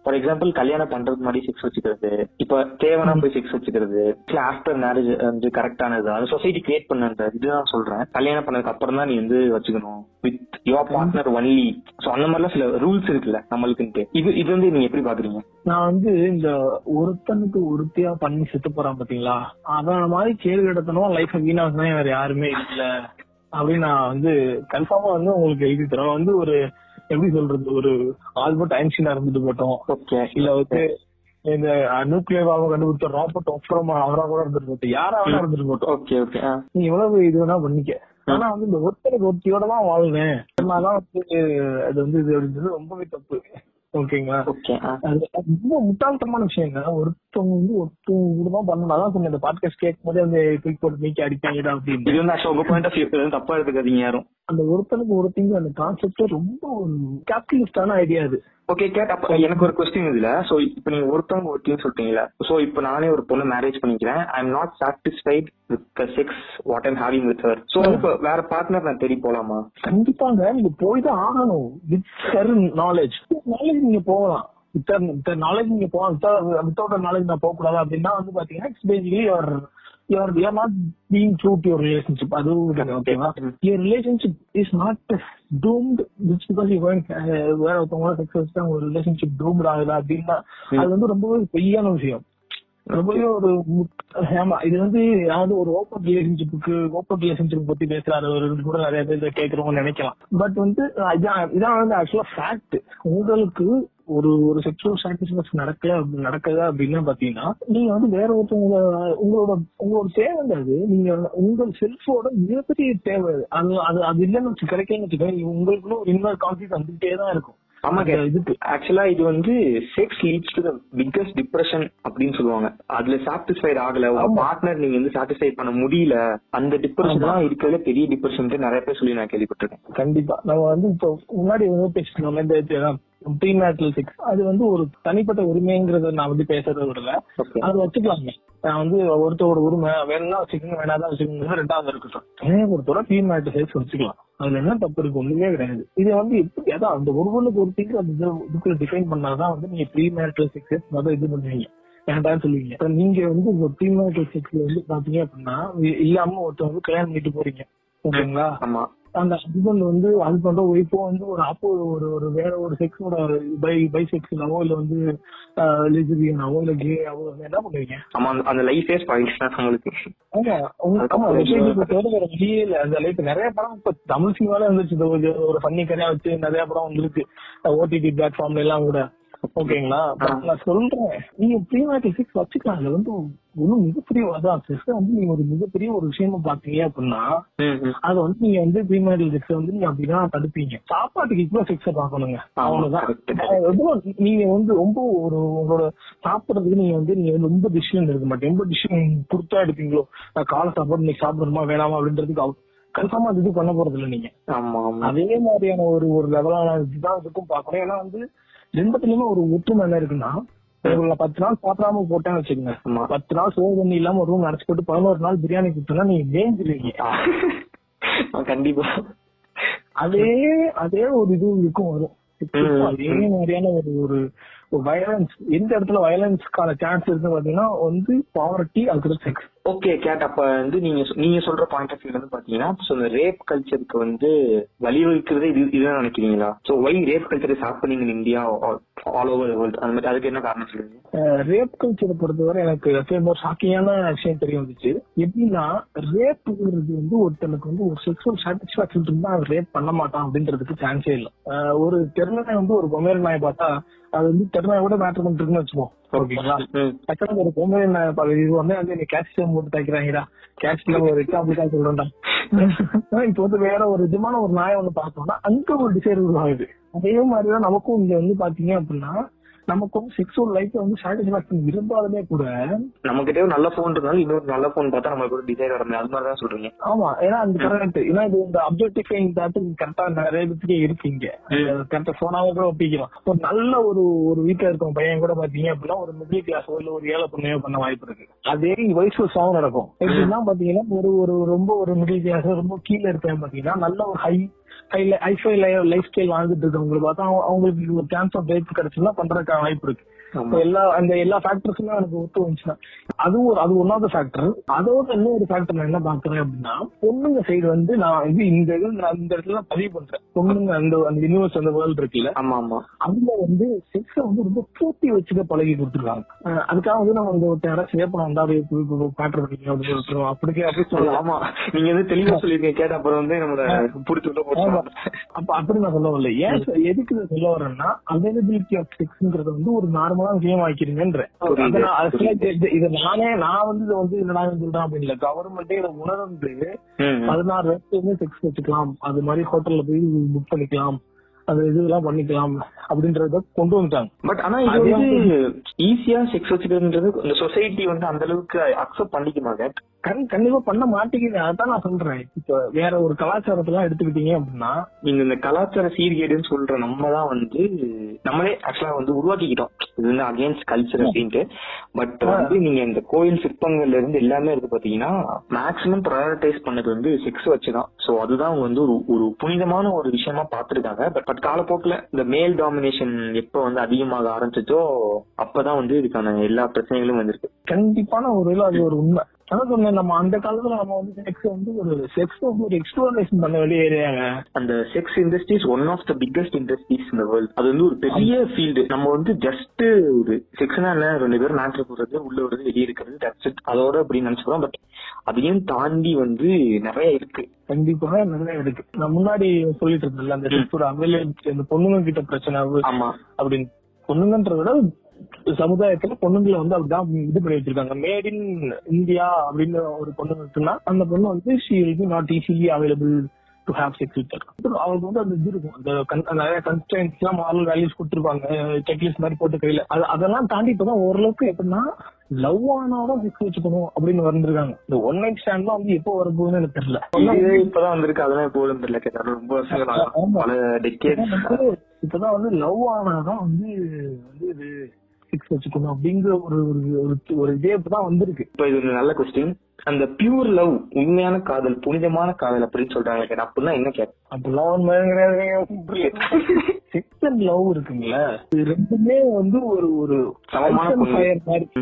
ஃபார் எக்ஸாம்பிள் கல்யாணம் பண்றதுக்கு முன்னாடி செக்ஸ் வச்சுக்கிறது இப்ப தேவைனா போய் செக்ஸ் வச்சுக்கிறது ஆஃப்டர் மேரேஜ் வந்து கரெக்டானது அது சொசைட்டி கிரியேட் பண்ண இதுதான் சொல்றேன். கல்யாணம் பண்ணதுக்கு அப்புறம் தான் நீ வந்து வச்சுக்கணும். With your partner only so அந்த மாதிரிலாம் சில ரூல்ஸ் இருக்குல்ல நம்மளுக்குன்ட்டு. இது இது வந்து நீங்க எப்படி பாக்குறீங்க? நான் வந்து இந்த ஒருத்தனுக்கு ஒருத்தியா பண்ணி செத்து போறான் பாத்தீங்களா? அவன் மாதிரி கேள்வி எடுத்தனும் லைஃப் வீணாக்குதான் வேற யாருமே இல்ல. அப்படின்னு நான் வந்து கன்ஃபார்மா வந்து உங்களுக்கு எழுதி தரேன். வந்து ஒரு எப்படி சொல்றது ஒரு ஆல்பர்ட் ஐன்ஸ்டீனா இருந்துட்டு போட்டோம். ஓகே. இல்ல வந்து இந்த நியூக்ளியர் கண்டுபிடிச்ச ராபர்ட் ஒப்ரோமா அவரா கூட இருந்துட்டு போட்டோம். யாரா வேணா இருந்துட்டு போட்டோம். ஓகே ஓகே நீ எவ்வளவு இது வேணா பண்ணிக்க. ஆனா வந்து இந்த ஒருத்தருக்கு ஒருத்தியோட தான் வாழ்வேன். அதனாலதான் வந்து அது வந்து இது அப்படின்றது ரொம்பவே தப்பு. ஓகேங்களா? ரொம்ப முட்டாள்தனமான விஷயங்க. ஒரு ஒருத்தவங்க வந்து ஒருத்தவங்க கூட தான் பண்ணணும். அதான் சொன்னேன் இந்த பாட்காஸ்ட் கேட்கும் போதே அந்த கிளிக் போட்டு நீக்கி அடிப்பாங்கடா அப்படின்னு. இது வந்து உங்க பாயிண்ட் ஆஃப் வியூ தப்பா எடுத்துக்காதீங்க யாரும். அந்த ஒருத்தனுக்கு ஒருத்தங்க அந்த கான்செப்டே ரொம்ப ஒரு கேபிட்டலிஸ்டான ஐடியா அது. ஓகே கேட் அப்ப எனக்கு ஒரு கொஸ்டின் இதுல. சோ இப்ப நீங்க ஒருத்தவங்க ஒருத்தையும் சொல்லிட்டீங்களா சோ இப்ப நானே ஒரு பொண்ணு மேரேஜ் பண்ணிக்கிறேன். I am not satisfied with sex what I'm having with her so இப்ப வேற பார்ட்னர் நான் தேடி போலாமா? கண்டிப்பாங்க நீங்க போய் தான் ஆகணும். வித் நாலேஜ் நாலேஜ் நீங்க போகலாம். வித் நாலேஜ் நீங்க போகலாம் வித்தவுட் நாலேஜ் நான் போக கூடாது அப்படின்னா வந்து பாத்தீங்கன்னா it's basically your your you're not being true to your relationship அது ஓகேவா your relationship is not doomed just because you வேற ஒருத்தவங்களோட உங்க ரிலேஷன்ஷிப் டூம்ட் ஆகுதா அப்படின்னா அது வந்து ரொம்பவே பொய்யான விஷயம். ரொம்பவே ஒரு ஆமா இது வந்து வந்து ஒரு ஓப்பன் ரிலேஷன்ஷிப்புக்கு ஓப்பன் ரிலேஷன்ஷிப் பத்தி பேசுறாரு கூட நிறைய பேர் கேட்கறவங்க நினைக்கலாம். பட் வந்து இதான் வந்து ஆக்சுவலா ஃபேக்ட் உங்களுக்கு ஒரு ஒரு செக்ஷுவல் சாட்டிஸ்பேக்ஷன் நடக்கல நடக்குதா அப்படின்னா பாத்தீங்கன்னா நீங்க வந்து வேற ஒருத்தவங்க உங்களோட உங்களோட தேவைங்க அது நீங்க உங்கள் செல்ஃபோட மிகப்பெரிய தேவை அது. அது அது இல்லைன்னு வச்சு கிடைக்கலன்னு வச்சுக்கோங்க. உங்களுக்குள்ள ஒரு இன்னொரு கான்ஃபிளிக் வந்துகிட்டே தான் இருக்கும். ஆமா இதுக்கு. ஆக்சுவலா இது வந்து sex leads to the biggest depression அப்படின்னு சொல்லுவாங்க. அதுல சாட்டிஸ்ஃபைட் ஆகல. உங்க. பார்ட்னர் நீங்க வந்து சாட்டிஸ்ஃபை பண்ண முடியல. அந்த டிப்ரெஷன். தான் இருக்கிறதுல பெரிய டிப்ரெஷன் நிறைய பேர் சொல்லி நான் கேள்விப்பட்டிருக்கேன். கண்டிப்பா. நம்ம வந்து இப்போ முன்னாடி இந்த ப்ரீமேட்டல் செக்ஸ் அது வந்து ஒரு தனிப்பட்ட உரிமைங்கிறத நான் வந்து பேசுறது விடல. அது வச்சுக்கலாங்க நான் வந்து ஒருத்தரோட உரிமை வேணும்னா வச்சுக்கோங்க வேணாதான் வச்சுக்கோங்க ரெண்டாவது இருக்கட்டும் ஏன் பொறுத்தவரை ப்ரீமேட்டல் செக்ஸ் வச்சுக்கலாம். அதுல என்ன தப்பு இருக்கு ஒண்ணுமே கிடையாது. இது வந்து எப்படி அதான் அந்த ஒருவனுக்கு ஒருத்திக்கு அந்த இது- இதுக்குள்ள டிஃபைன் பண்ணாதான் வந்து நீங்க ப்ரீமேட்டல் செக்ஸ் முதல்ல இது பண்ணுவீங்க. வேண்டாம்னு சொல்லுவீங்க. நீங்க வந்து உங்க ப்ரீமேட்டல் செக்ஸ்ல வந்து பாத்தீங்க அப்படின்னா இல்லாம ஒருத்தவங்க வந்து கல்யாணம் பண்ணிட்டு போறீங்க. ஓகேங்களா? ஆமா. அந்த ஹஸ்பண்ட் வந்து ஹஸ்பண்ட் ஒய்ஃபோ வந்து ஒரு அப்போ ஒரு ஒரு வேற ஒரு செக்ஸோட பை பை செக்ஸ்லாவோ இல்ல வந்து லிசிபியனாவோ இல்ல கேயாவோ என்ன பண்ணுவீங்க? ஆமா அந்த- அந்த லைஃபே ஸ்பாயில்ஸ் தான் உங்களுக்கு ஆமா வேற வழியே இல்ல. அந்த லைஃப் நிறைய படம் இப்ப தமிழ் சினிமால இந்த ஒரு- ஃபன்னி கதையா வச்சு நிறைய படம் வந்துருக்கு. ஓடிடி பிளாட்ஃபார்ம்ல எல்லாம் கூட. ஓகேங்களா? நான் சொல்றேன். நீங்க ப்ரீமேட்டிக் சிக்ஸ் வச்சுக்கலாம். அதுல வந்து ஒன்னும் மிகப்பெரிய அதான் செக்ஸ் வந்து நீங்க ஒரு மிகப்பெரிய ஒரு விஷயமா பாத்தீங்க அப்படின்னா. அத வந்து நீங்க வந்து ப்ரீமேரியல் செக்ஸ் வந்து நீங்க அப்படிதான் தடுப்பீங்க. சாப்பாட்டுக்கு இப்போ செக்ஸ பாக்கணுங்க அவ்வளவுதான். அது நீங்க வந்து ரொம்ப ஒரு உங்களோட சாப்பிடுறதுக்கு நீங்க வந்து நீங்க ரொம்ப டிசிஷன் எடுக்க மாட்டீங்க. ரொம்ப டிசிஷன் கொடுத்தா எடுப்பீங்களோ? நான் காலை சாப்பாடு நீங்க சாப்பிடணுமா வேணாமா அப்படின்றதுக்கு கன்ஃபார்மா அது இது பண்ண போறது இல்ல நீங்க அதே மாதிரியான ஒரு ஒரு லெவலான இதுதான் இதுக்கும் பாக்கணும் ஏன்னா வந்து ரெண்டுத்துலயுமே ஒரு ஒற்றுமை என்ன இருக்குன்னா உங்களை பத்து நாள் சாப்பிடாம போட்டேன்னு வச்சுக்கோங்க. பத்து நாள் சோறு தண்ணி இல்லாம ஒரு ரூம் அடைச்சு போட்டு பதினோரு நாள் பிரியாணி கொடுத்தோம்னா நீங்க ஆ, கண்டிப்பா. அதே அதே ஒரு இது இருக்கும் வரும். அதே மாதிரியான ஒரு ஒரு வயலன்ஸ் எந்த இடத்துல வயலன்ஸ்க்கான சான்ஸ் இருக்கு பாத்தீங்கன்னா வந்து பாவர்ட்டி அதுக்கு செக்ஸ் ஓகே கேட் அப்ப வந்து நீங்க நீங்க சொல்ற பாயிண்ட் ஆஃப் வியூ வந்து பாத்தீங்கன்னா சோ இந்த ரேப் கல்ச்சருக்கு வந்து வழிவகுக்கிறதே இது இதுதான் நினைக்கிறீங்களா? So why rape culture is in India all over world அந்த மாதிரி அதுக்கு என்ன காரணம் சொல்லுங்க. ரேப் கல்ச்சரை பொறுத்தவரை எனக்கு ரொம்ப ஷாக்கிங்கான விஷயம் தெரிய வந்துச்சு. எப்படின்னா ரேப்புங்கிறது வந்து ஒருத்தனுக்கு வந்து ஒரு செக்ஷுவல் சாட்டிஸ்பாக்சன் இருந்தா அவன் ரேப் பண்ண மாட்டான் அப்படின்றதுக்கு சான்ஸே இல்லை. ஒரு தெருநாய் வந்து ஒரு பொம்மேல் பார்த்தா அது வந்து தெருநாய் கூட மேட்டர் பண்ணிருக்குன்னு வச்சுப்போம் ஓகேங்களா ம். பக்கத்துல ஒரு பொம்மேல் நாய் பார்க்க இது வந்து வந்து நீ கேஷ் போட்டு தைக்கிறாங்கடா. கேஷ்ல ஒரு தான் சொல்றேன்டா. இப்ப வந்து வேற ஒரு விதமான ஒரு நாயை வந்து பார்த்தோம்னா அங்க ஒரு டிசைர் உருவாகுது அதே மாதிரிதான் நமக்கும் இங்க வந்து பாத்தீங்க அப்படின்னா நமக்கு வந்து செக்ஸுவல் லைஃப் வந்து சாட்டிஸ்பாக்சன் இருந்தாலுமே கூட நம்ம கிட்ட நல்ல போன் இருந்தாலும் இன்னொரு நல்ல போன் பார்த்தா நம்மளுக்கு ஒரு டிசைர் வர அது மாதிரி தான் சொல்றீங்க. ஆமா ஏன்னா அந்த கரெக்ட் ஏன்னா இது இந்த அப்ஜெக்டிஃபைங் தாட் கரெக்டா நிறைய பேருக்கு இருக்கு இங்க கரெக்டா போனாவே கூட ஒப்பிக்கலாம். ஒரு நல்ல ஒரு ஒரு வீட்டுல இருக்க பையன் கூட பாத்தீங்க அப்படின்னா ஒரு மிடில் கிளாஸோ இல்ல ஒரு ஏழை பொண்ணையோ பண்ண வாய்ப்பு இருக்கு. அதே வயசு சாங் நடக்கும். எப்படின்னா பாத்தீங்கன்னா ஒரு ஒரு ரொம்ப ஒரு மிடில் கிளாஸ் ரொம்ப கீழே இருக்கேன் பாத்தீங்கன்னா நல்ல ஒரு ஹை ஐஃபை லைஃப் ஸ்டைல் வாழ்ந்துட்டு இருக்கவங்களுக்கு பார்த்தா அவங்களுக்கு ஒரு சான்ஸ் ஆஃப் பிரேக் கிடைச்சுன்னா பண்றதுக்கான வாய்ப்பு இருக்கு. எல்லா அந்த எல்லா ஃபேக்டர்ஸுமே எனக்கு ஒத்து வந்துச்சுன்னா அது ஒரு அது ஒன் ஆஃப் த ஃபேக்டர் அதோட இன்னொரு ஃபேக்டர் நான் என்ன பாக்குறேன் அப்படின்னா பொண்ணுங்க சைடு வந்து நான் இது இந்த இது நான் இந்த இடத்துல பதிவு பண்றேன். பொண்ணுங்க அந்த அந்த யூனிவர்ஸ் அந்த வேர்ல்டு இருக்குல்ல ஆமா ஆமா. அதுல வந்து செக்ஸ வந்து ரொம்ப பூட்டி வச்சுக்க பழகி கொடுத்துருக்காங்க. அதுக்காக வந்து நம்ம வந்து ஒருத்தர் யாராச்சும் சேப்பனம் வந்தா அப்படியே பேட்டர் பண்ணிக்க அப்படின்னு சொல்லிட்டு அப்படி அப்படி சொல்லலாம் ஆமா நீங்க வந்து தெளிவா சொல்லிருக்கீங்க கேட்ட அப்புறம் வந்து நம்மள புடிச்சு உள்ள ஆமா. போட்டு அப்ப அப்படி நான் சொல்ல வரல. ஏன் எதுக்கு சொல்ல வரேன்னா அவைலபிலிட்டி ஆஃப் செக்ஸ்ங்கிறது வந்து ஒரு நார்மலான விஷயம் ஆக்கிருங்கன்ற இது- நானே நான் வந்து இதை வந்து என்னடா சொல்றேன் அப்படின்னு இல்ல கவர்மெண்டே இதை உணர்ந்து. பதினாறு வயசுல செக்ஸ் வச்சுக்கலாம். அது மாதிரி ஹோட்டல்ல போய் புக் பண்ணிக்கலாம். அது இதெல்லாம் பண்ணிக்கலாம் அப்படின்றத கொண்டு வந்துட்டாங்க. பட் ஆனா இது வந்து ஈஸியா செக்ஸ் வச்சுக்கிறதுன்றது இந்த சொசைட்டி வந்து அந்த அளவுக்கு அக்செப்ட் பண்ணிக்குமாங்க கண் கண்டிப்பா பண்ண மாட்டேங்குது. அதான் நான் சொல்றேன். இப்ப வேற ஒரு கலாச்சாரத்தெல்லாம் எடுத்துக்கிட்டீங்க அப்படின்னா நீங்க இந்த கலாச்சார சீர்கேடுன்னு சொல்ற நம்ம தான் வந்து நம்மளே ஆக்சுவலா வந்து உருவாக்கிக்கிட்டோம். இது வந்து அகைன்ஸ்ட் கல்ச்சர் அப்படின்ட்டு. பட் வந்து நீங்க இந்த கோயில் சிற்பங்கள்ல இருந்து எல்லாமே இருக்கு பாத்தீங்கன்னா மேக்ஸிமம் ப்ரையாரிட்டைஸ் பண்ணது வந்து செக்ஸ் வச்சுதான். சோ அதுதான் அவங்க வந்து ஒரு ஒரு புனிதமான ஒரு விஷயமா பாத்துருக்காங்க. பட் பட் காலப்போக்குல இந்த மேல் டாமினேஷன் எப்ப வந்து அதிகமாக ஆரம்பிச்சதோ அப்பதான் வந்து இதுக்கான எல்லா பிரச்சனைகளும் வந்திருக்கு. கண்டிப்பான ஒரு அது ஒரு உண்மை. அதான் சொன்னேன் நம்ம அந்த காலத்துல நம்ம வந்து செக்ஸ் வந்து ஒரு செக்ஸ் வந்து ஒரு எக்ஸ்ப்ளோரேஷன் பண்ண வேண்டிய ஏரியாங்க அந்த sex industries one of the biggest industries இந்த வேர்ல்ட் அது வந்து ஒரு பெரிய ஃபீல்டு நம்ம வந்து ஜஸ்ட் ஒரு செக்ஸ்னா ரெண்டு பேரும் மேட்ரு போடுறது உள்ள வருது வெளியே இருக்கிறது தட்ஸ் இட் அதோட அப்படின்னு நினைச்சுக்கிறோம். பட் அதையும் தாண்டி வந்து நிறைய இருக்கு. கண்டிப்பா நிறைய இருக்கு. நான் முன்னாடி சொல்லிட்டு இருந்தேன்ல அந்த செக்ஸோட அவைலபிலிட்டி அந்த பொண்ணுங்க கிட்ட பிரச்சனை ஆமா. அப்படின்னு. பொண்ணுங்கன்றத விட சமுதாயத்துல பொண்ணுங்களை வந்து அப்படிதான் இது பண்ணி வச்சிருக்காங்க. மேட் இன் இந்தியா அப்படின்னு ஒரு பொண்ணு இருக்குன்னா அந்த பொண்ணு வந்து she will not easily available to have sex with அவங்களுக்கு வந்து அந்த இது இருக்கும். அந்த நிறைய கன்ஸ்டன்ஸ் எல்லாம் மாரல் வேல்யூஸ் கொடுத்துருப்பாங்க. செக்லிஸ்ட் மாதிரி போட்டு கையில. அது அதெல்லாம் தாண்டி இப்பதான் ஓரளவுக்கு எப்படின்னா லவ் ஆனாதான் செக்ஸ் வச்சுக்கணும் அப்படின்னு வந்திருக்காங்க. இந்த ஒன் நைட் ஸ்டாண்ட்லாம் வந்து எப்போ வரப்போகுதுன்னு எனக்கு தெரியல. இப்பதான் வந்திருக்கு. அதெல்லாம் எப்போதும் தெரியல கேட்டாலும். ரொம்ப வருஷங்கள் இப்பதான் வந்து லவ் ஆனாதான் வந்து வந்து இது செக்ஸ் வச்சுக்கணும் அப்படிங்கிற ஒரு ஒரு- ஒரு இதே இப்பதான் வந்திருக்கு. இப்ப இது ஒரு நல்ல கொஸ்டின் அந்த பியூர் லவ் உண்மையான காதல் புனிதமான காதல் அப்படின்னு சொல்றாங்க. அப்படின்னா என்ன கேட்க அப்படிலாம் கிடையாது செக்ஸ் அண்ட் லவ் இருக்குங்களா இது ரெண்டுமே வந்து ஒரு ஒரு சமமான